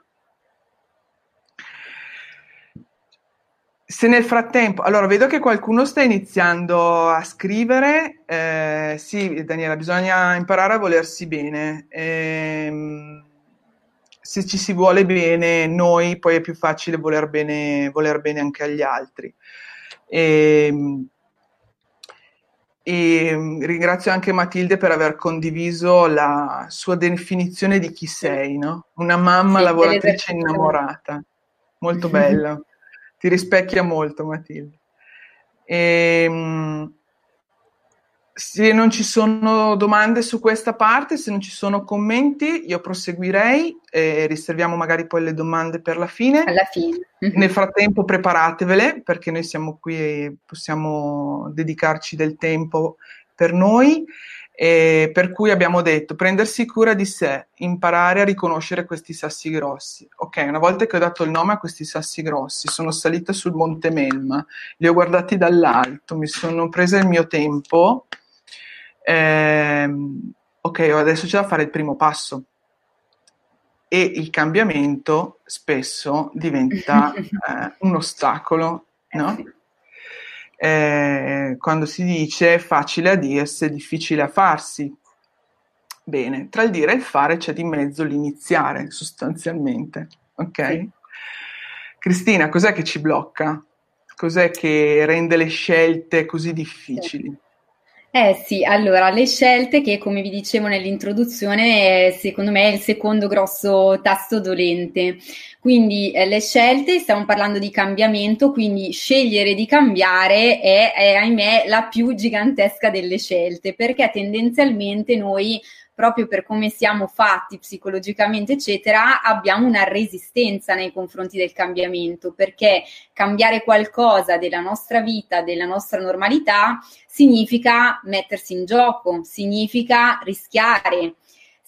Se nel frattempo, allora vedo che qualcuno sta iniziando a scrivere, eh, sì Daniela, bisogna imparare a volersi bene. Eh, se ci si vuole bene noi, poi è più facile voler bene, voler bene anche agli altri. E, ehm, e ringrazio anche Matilde per aver condiviso la sua definizione di chi sei, no? Una mamma sì, lavoratrice innamorata, molto bella, ti rispecchia molto Matilde. E, ehm, se non ci sono domande su questa parte, se non ci sono commenti, io proseguirei e riserviamo magari poi le domande per la fine. Alla fine. Mm-hmm. Nel frattempo preparatevele perché noi siamo qui e possiamo dedicarci del tempo per noi. E per cui abbiamo detto prendersi cura di sé, imparare a riconoscere questi sassi grossi. Ok, una volta che ho dato il nome a questi sassi grossi, sono salita sul Monte Melma, li ho guardati dall'alto, mi sono presa il mio tempo eh, ok, adesso c'è da fare il primo passo. E il cambiamento spesso diventa eh, un ostacolo, no? Eh, quando si dice facile a dirsi, difficile a farsi. Bene, tra il dire e il fare c'è di mezzo l'iniziare, sostanzialmente. Ok? Sì. Cristina, cos'è che ci blocca? Cos'è che rende le scelte così difficili? Eh sì, allora le scelte che come vi dicevo nell'introduzione secondo me è il secondo grosso tasto dolente. Quindi eh, le scelte, stiamo parlando di cambiamento, quindi scegliere di cambiare è, è ahimè la più gigantesca delle scelte perché tendenzialmente noi proprio per come siamo fatti psicologicamente, eccetera, abbiamo una resistenza nei confronti del cambiamento, perché cambiare qualcosa della nostra vita, della nostra normalità, significa mettersi in gioco, significa rischiare,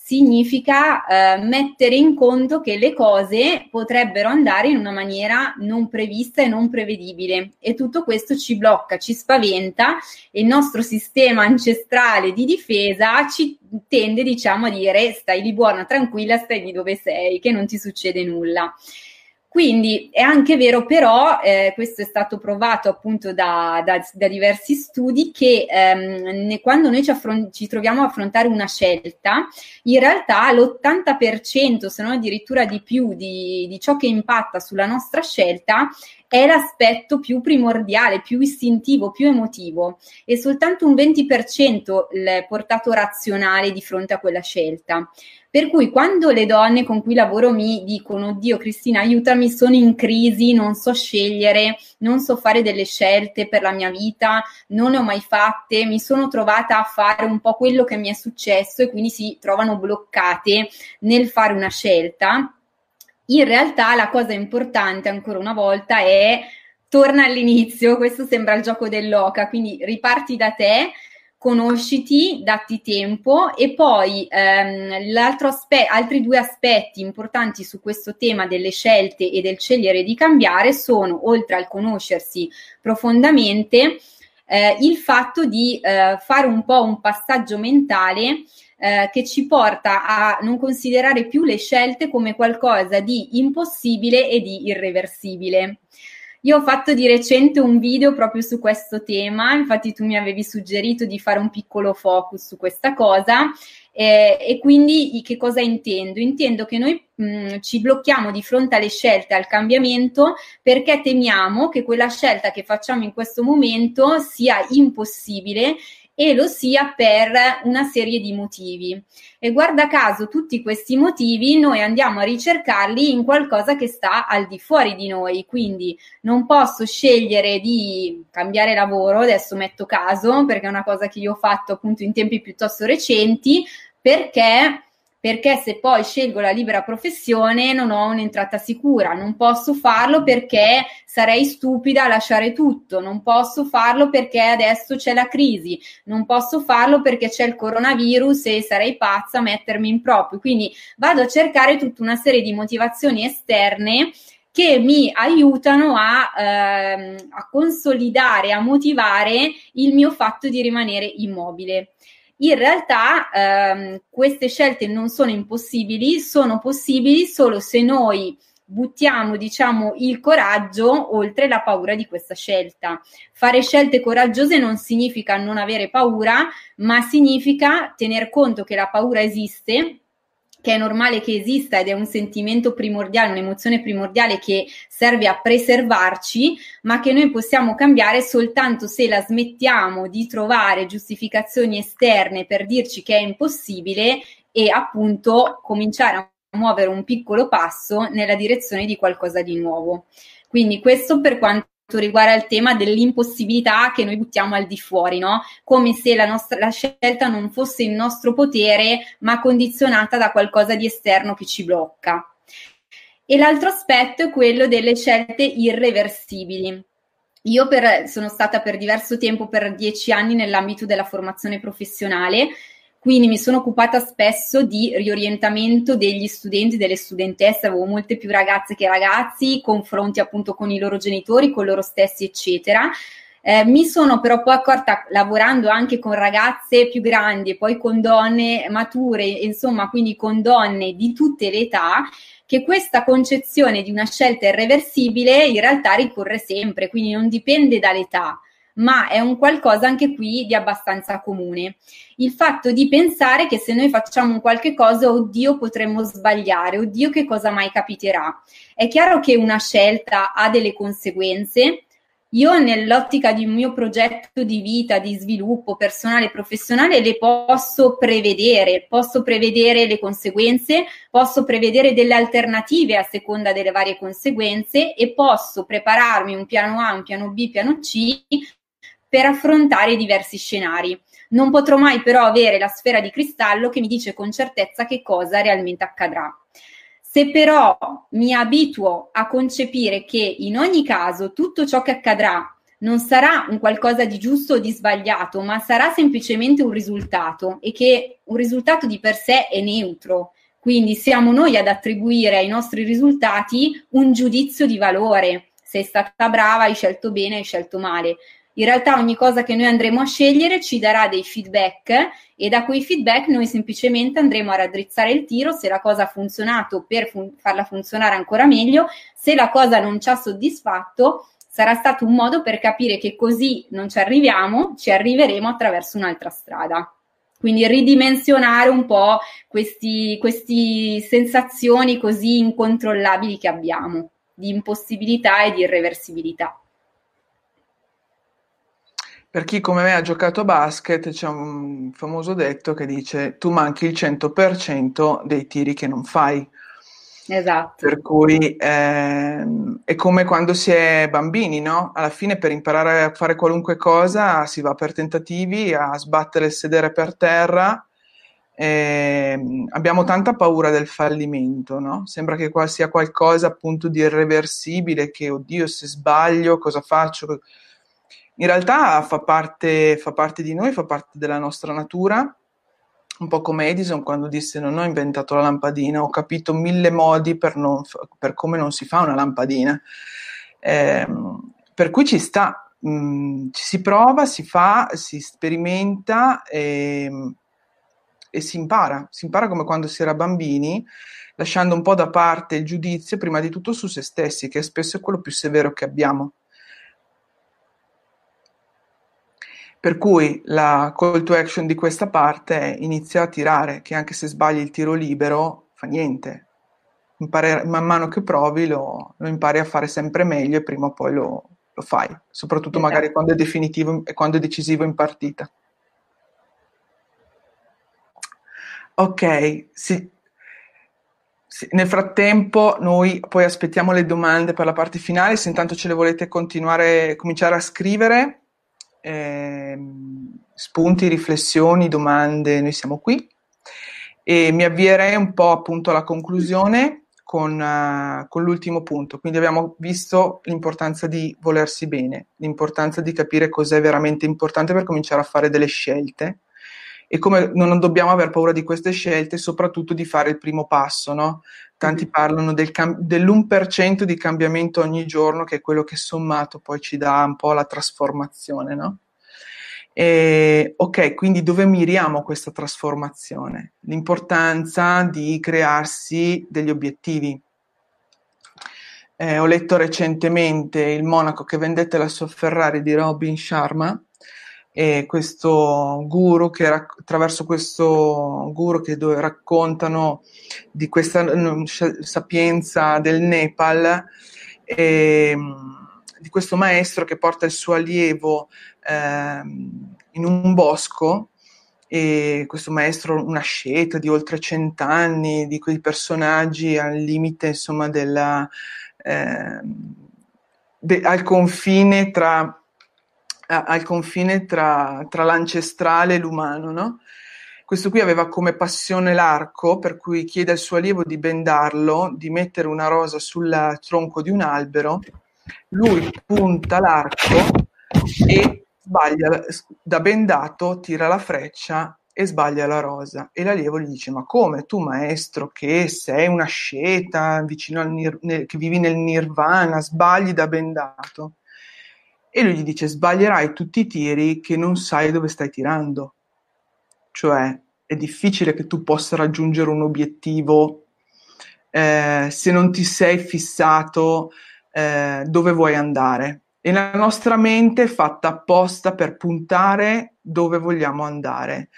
significa eh, mettere in conto che le cose potrebbero andare in una maniera non prevista e non prevedibile e tutto questo ci blocca, ci spaventa e il nostro sistema ancestrale di difesa ci tende diciamo a dire stai lì buona, tranquilla, stai lì dove sei, che non ti succede nulla. Quindi è anche vero però, eh, questo è stato provato appunto da, da, da diversi studi, che ehm, ne, quando noi ci, affron- ci, troviamo a affrontare una scelta, in realtà l'80% se non addirittura di più di, di ciò che impatta sulla nostra scelta è l'aspetto più primordiale, più istintivo, più emotivo e soltanto un 20% il portato razionale di fronte a quella scelta. Per cui quando le donne con cui lavoro mi dicono, Dio Cristina, aiutami, sono in crisi, non so scegliere, non so fare delle scelte per la mia vita, non ne ho mai fatte, mi sono trovata a fare un po' quello che mi è successo e quindi si trovano bloccate nel fare una scelta, in realtà la cosa importante ancora una volta è torna all'inizio, questo sembra il gioco dell'oca, quindi riparti da te, conosciti, datti tempo e poi ehm, aspe- altri due aspetti importanti su questo tema delle scelte e del scegliere di cambiare sono, oltre al conoscersi profondamente, eh, il fatto di eh, fare un po' un passaggio mentale eh, che ci porta a non considerare più le scelte come qualcosa di impossibile e di irreversibile. Io ho fatto di recente un video proprio su questo tema, infatti tu mi avevi suggerito di fare un piccolo focus su questa cosa eh, e quindi che cosa intendo? Intendo che noi mh, mm, ci blocchiamo di fronte alle scelte, al cambiamento, perché temiamo che quella scelta che facciamo in questo momento sia impossibile e lo sia per una serie di motivi. E guarda caso tutti questi motivi noi andiamo a ricercarli in qualcosa che sta al di fuori di noi, quindi non posso scegliere di cambiare lavoro, adesso metto caso perché è una cosa che io ho fatto appunto in tempi piuttosto recenti, perché perché se poi scelgo la libera professione non ho un'entrata sicura, non posso farlo perché sarei stupida a lasciare tutto, non posso farlo perché adesso c'è la crisi, non posso farlo perché c'è il coronavirus e sarei pazza a mettermi in proprio. Quindi vado a cercare tutta una serie di motivazioni esterne che mi aiutano a, ehm, a consolidare, a motivare il mio fatto di rimanere immobile. In realtà ehm, queste scelte non sono impossibili, sono possibili solo se noi buttiamo, diciamo, il coraggio oltre la paura di questa scelta. Fare scelte coraggiose non significa non avere paura, ma significa tener conto che la paura esiste che è normale che esista ed è un sentimento primordiale, un'emozione primordiale che serve a preservarci, ma che noi possiamo cambiare soltanto se la smettiamo di trovare giustificazioni esterne per dirci che è impossibile e appunto cominciare a muovere un piccolo passo nella direzione di qualcosa di nuovo. Quindi questo per quanto riguarda il tema dell'impossibilità che noi buttiamo al di fuori, no? Come se la nostra la scelta non fosse in nostro potere, ma condizionata da qualcosa di esterno che ci blocca. E l'altro aspetto è quello delle scelte irreversibili. Io per, sono stata per diverso tempo, per dieci anni, nell'ambito della formazione professionale quindi mi sono occupata spesso di riorientamento degli studenti, delle studentesse, avevo molte più ragazze che ragazzi, confronti appunto con i loro genitori, con loro stessi, eccetera. Eh, mi sono però poi accorta, lavorando anche con ragazze più grandi e poi con donne mature, insomma, quindi con donne di tutte le età, che questa concezione di una scelta irreversibile in realtà ricorre sempre, quindi non dipende dall'età ma è un qualcosa anche qui di abbastanza comune. Il fatto di pensare che se noi facciamo un qualche cosa, oddio, potremmo sbagliare, oddio, che cosa mai capiterà. È chiaro che una scelta ha delle conseguenze. Io nell'ottica di un mio progetto di vita, di sviluppo personale e professionale, le posso prevedere, posso prevedere le conseguenze, posso prevedere delle alternative a seconda delle varie conseguenze e posso prepararmi un piano A, un piano B, piano C per affrontare diversi scenari. Non potrò mai però avere la sfera di cristallo che mi dice con certezza che cosa realmente accadrà. Se però mi abituo a concepire che in ogni caso tutto ciò che accadrà non sarà un qualcosa di giusto o di sbagliato, ma sarà semplicemente un risultato e che un risultato di per sé è neutro. Quindi siamo noi ad attribuire ai nostri risultati un giudizio di valore. Sei stata brava, hai scelto bene, hai scelto male in realtà ogni cosa che noi andremo a scegliere ci darà dei feedback e da quei feedback noi semplicemente andremo a raddrizzare il tiro se la cosa ha funzionato per fun- farla funzionare ancora meglio, se la cosa non ci ha soddisfatto sarà stato un modo per capire che così non ci arriviamo, ci arriveremo attraverso un'altra strada. Quindi ridimensionare un po' queste sensazioni così incontrollabili che abbiamo di impossibilità e di irreversibilità. Per chi come me ha giocato a basket, c'è un famoso detto che dice tu manchi il 100% dei tiri che non fai. Esatto. Per cui eh, è come quando si è bambini, no? Alla fine per imparare a fare qualunque cosa si va per tentativi, a sbattere il sedere per terra. Eh, abbiamo tanta paura del fallimento, no? Sembra che qua sia qualcosa appunto di irreversibile, che oddio se sbaglio cosa faccio? In realtà fa parte, fa parte di noi, fa parte della nostra natura, un po' come Edison quando disse non ho inventato la lampadina, ho capito mille modi per, non, per come non si fa una lampadina. Eh, per cui ci sta, mh, mm, ci si prova, si fa, si sperimenta e, e si impara. Si impara come quando si era bambini, lasciando un po' da parte il giudizio, prima di tutto su se stessi, che spesso è quello più severo che abbiamo. Per cui la call to action di questa parte è inizia a tirare, che anche se sbagli il tiro libero fa niente. Impare, man mano che provi lo, lo, impari a fare sempre meglio e prima o poi lo, lo fai, soprattutto esatto. magari quando è definitivo e quando è decisivo in partita. Ok, sì. sì. Nel frattempo noi poi aspettiamo le domande per la parte finale, se intanto ce le volete continuare, cominciare a scrivere eh, spunti, riflessioni, domande, noi siamo qui. E mi avvierei un po' appunto alla conclusione con, uh, con, l'ultimo punto. Quindi abbiamo visto l'importanza di volersi bene, l'importanza di capire cos'è veramente importante per cominciare a fare delle scelte e come non dobbiamo aver paura di queste scelte, soprattutto di fare il primo passo, no? Tanti parlano del cam- dell'1% di cambiamento ogni giorno, che è quello che sommato poi ci dà un po' la trasformazione, no? E, ok, quindi dove miriamo questa trasformazione? L'importanza di crearsi degli obiettivi. Eh, ho letto recentemente Il monaco che vendette la sua Ferrari di Robin Sharma e questo guru che attraverso questo guru che raccontano di questa sapienza del Nepal e, di questo maestro che porta il suo allievo eh, in un bosco e questo maestro, una scelta di oltre cent'anni, di quei personaggi al limite, insomma, della, eh, de, al confine tra, al confine tra, tra l'ancestrale e l'umano, no? Questo qui aveva come passione l'arco, per cui chiede al suo allievo di bendarlo, di mettere una rosa sul tronco di un albero. Lui punta l'arco e sbaglia da bendato, tira la freccia e sbaglia la rosa. E l'allievo gli dice: Ma come tu, maestro, che sei una sceta vicino al nir- nel, che vivi nel nirvana, sbagli da bendato? E lui gli dice: Sbaglierai tutti i tiri che non sai dove stai tirando. Cioè, è difficile che tu possa raggiungere un obiettivo eh, se non ti sei fissato eh, dove vuoi andare e la nostra mente è fatta apposta per puntare dove vogliamo andare.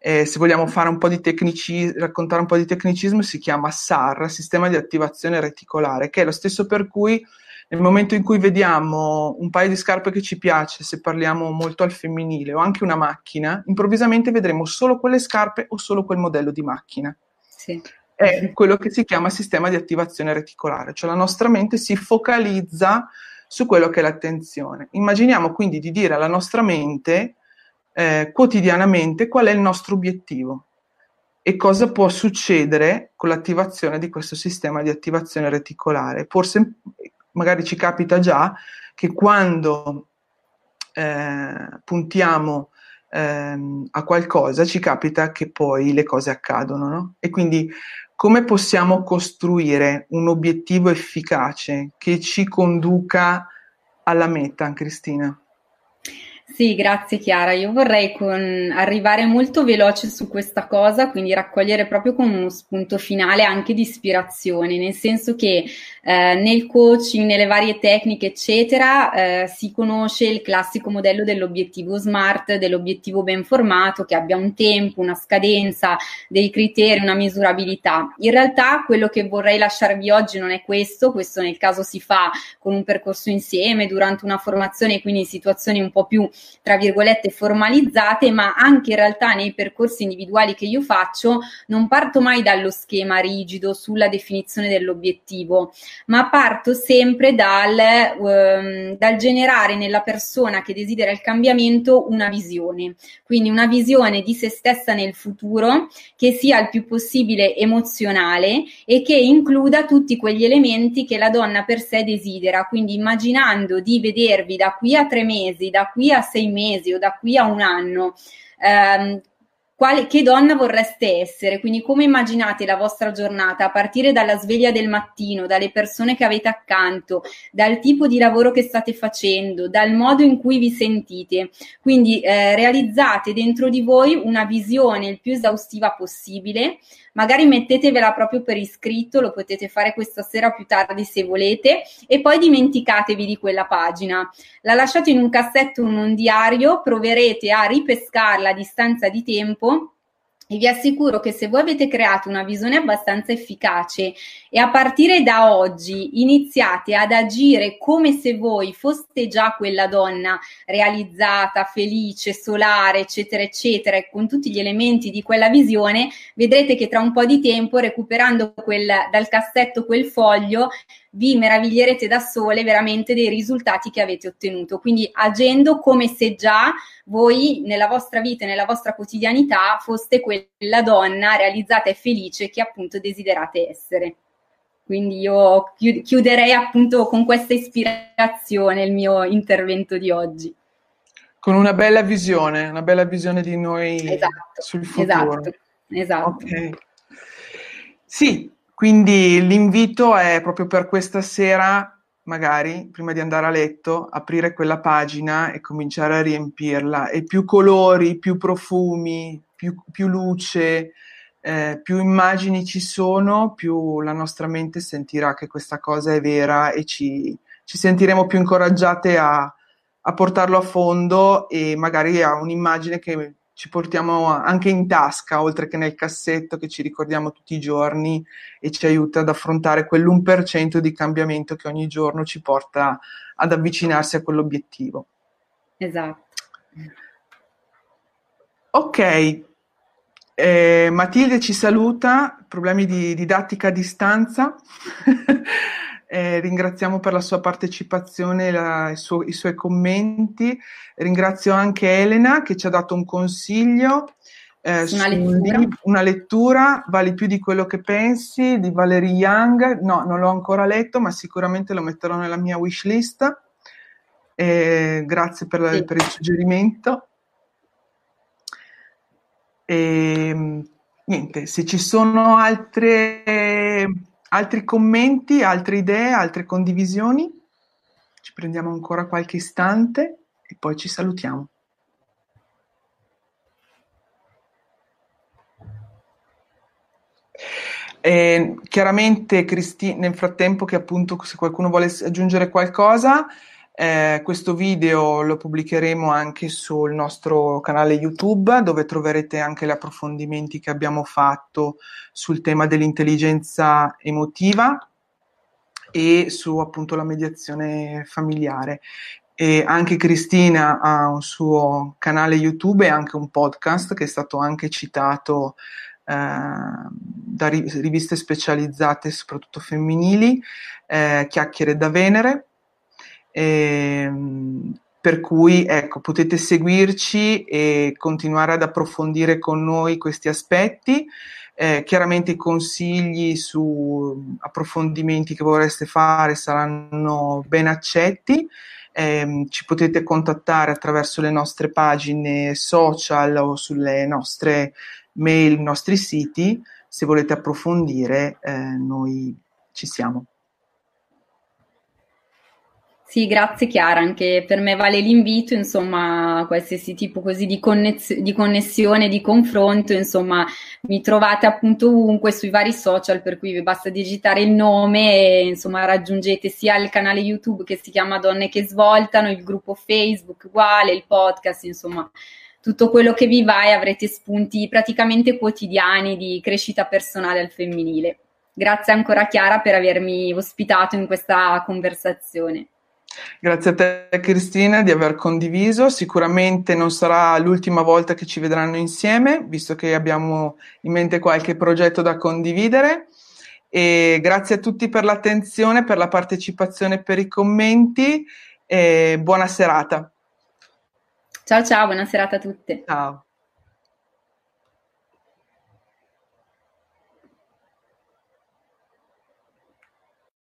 Eh, se vogliamo un tecnici, raccontare un po' di tecnicismo, si chiama SAR, sistema di attivazione reticolare, che è lo stesso per cui nel momento in cui vediamo un paio di scarpe che ci piace, se parliamo molto al femminile, o anche una macchina, improvvisamente vedremo solo quelle scarpe o solo quel modello di macchina. Sì. È quello che si chiama sistema di attivazione reticolare, cioè la nostra mente si focalizza su quello che è l'attenzione. Immaginiamo quindi di dire alla nostra mente eh, quotidianamente qual è il nostro obiettivo e cosa può succedere con l'attivazione di questo sistema di attivazione reticolare. Forse magari ci capita già che quando eh, puntiamo ehm, a qualcosa ci capita che poi le cose accadono, no? E quindi come possiamo costruire un obiettivo efficace che ci conduca alla meta, Cristina? Sì, grazie Chiara. Io vorrei con, arrivare molto veloce su questa cosa, quindi raccogliere proprio con uno spunto finale anche di ispirazione, nel senso che eh, nel coaching, nelle varie tecniche, eccetera, eh, si conosce il classico modello dell'obiettivo SMART, dell'obiettivo ben formato, che abbia un tempo, una scadenza, dei criteri, una misurabilità. In realtà quello che vorrei lasciarvi oggi non è questo, questo nel caso si fa con un percorso insieme, durante una formazione, quindi in situazioni un po' più tra virgolette formalizzate, ma anche in realtà nei percorsi individuali che io faccio non parto mai dallo schema rigido sulla definizione dell'obiettivo, ma parto sempre dal, um, dal generare nella persona che desidera il cambiamento una visione, quindi una visione di se stessa nel futuro che sia il più possibile emozionale e che includa tutti quegli elementi che la donna per sé desidera, quindi immaginando di vedervi da qui a tre mesi, da qui a sei mesi o da qui a un anno, ehm, quale, che donna vorreste essere? Quindi come immaginate la vostra giornata a partire dalla sveglia del mattino, dalle persone che avete accanto, dal tipo di lavoro che state facendo, dal modo in cui vi sentite. Quindi eh, realizzate dentro di voi una visione il più esaustiva possibile magari mettetevela proprio per iscritto, lo potete fare questa sera più tardi se volete e poi dimenticatevi di quella pagina. La lasciate in un cassetto o in un diario, proverete a ripescarla a distanza di tempo e vi assicuro che se voi avete creato una visione abbastanza efficace e a partire da oggi iniziate ad agire come se voi foste già quella donna realizzata, felice, solare, eccetera, eccetera, e con tutti gli elementi di quella visione, vedrete che tra un po' di tempo, recuperando quel, dal cassetto quel foglio, vi meraviglierete da sole veramente dei risultati che avete ottenuto. Quindi agendo come se già voi nella vostra vita e nella vostra quotidianità foste quella donna realizzata e felice che appunto desiderate essere. Quindi io chiuderei appunto con questa ispirazione il mio intervento di oggi. Con una bella visione, una bella visione di noi esatto, sul futuro. Esatto, esatto. Okay. Sì, quindi l'invito è proprio per questa sera, magari prima di andare a letto, aprire quella pagina e cominciare a riempirla. E più colori, più profumi, più, più luce, eh, più immagini ci sono, più la nostra mente sentirà che questa cosa è vera e ci, ci sentiremo più incoraggiate a, a portarlo a fondo e magari a un'immagine che ci portiamo anche in tasca, oltre che nel cassetto che ci ricordiamo tutti i giorni e ci aiuta ad affrontare quell'1% di cambiamento che ogni giorno ci porta ad avvicinarsi a quell'obiettivo. Esatto. Ok, eh, Matilde ci saluta, problemi di didattica a distanza. Eh, ringraziamo per la sua partecipazione e su- i suoi commenti. Ringrazio anche Elena che ci ha dato un consiglio. Eh, una, lettura. Libro, una lettura vale più di quello che pensi di Valerie Young. No, non l'ho ancora letto, ma sicuramente lo metterò nella mia wish list. Eh, grazie per, sì. per, il suggerimento. E, ehm, niente, se ci sono altre Altri commenti, altre idee, altre condivisioni? Ci prendiamo ancora qualche istante e poi ci salutiamo. Eh, chiaramente, Cristina, nel frattempo che appunto se qualcuno vuole aggiungere qualcosa, eh, questo video lo pubblicheremo anche sul nostro canale YouTube dove troverete anche gli approfondimenti che abbiamo fatto sul tema dell'intelligenza emotiva e su appunto la mediazione familiare. E anche Cristina ha un suo canale YouTube e anche un podcast che è stato anche citato eh, da riviste specializzate, soprattutto femminili, eh, Chiacchiere da Venere Ehm, per cui ecco, potete seguirci e continuare ad approfondire con noi questi aspetti. Eh, chiaramente i consigli su approfondimenti che vorreste fare saranno ben accetti. Eh, ci potete contattare attraverso le nostre pagine social o sulle nostre mail, i nostri siti. Se volete approfondire, eh, noi ci siamo. Sì, grazie Chiara, anche per me vale l'invito, insomma, qualsiasi tipo così di, connez- di connessione, di confronto, insomma, mi trovate appunto ovunque sui vari social, per cui vi basta digitare il nome e insomma raggiungete sia il canale YouTube che si chiama Donne che Svoltano, il gruppo Facebook uguale, il podcast, insomma, tutto quello che vi va e avrete spunti praticamente quotidiani di crescita personale al femminile. Grazie ancora Chiara per avermi ospitato in questa conversazione. Grazie a te Cristina di aver condiviso, sicuramente non sarà l'ultima volta che ci vedranno insieme, visto che abbiamo in mente qualche progetto da condividere. E grazie a tutti per l'attenzione, per la partecipazione per i commenti e buona serata. Ciao ciao, buona serata a tutte. Ciao.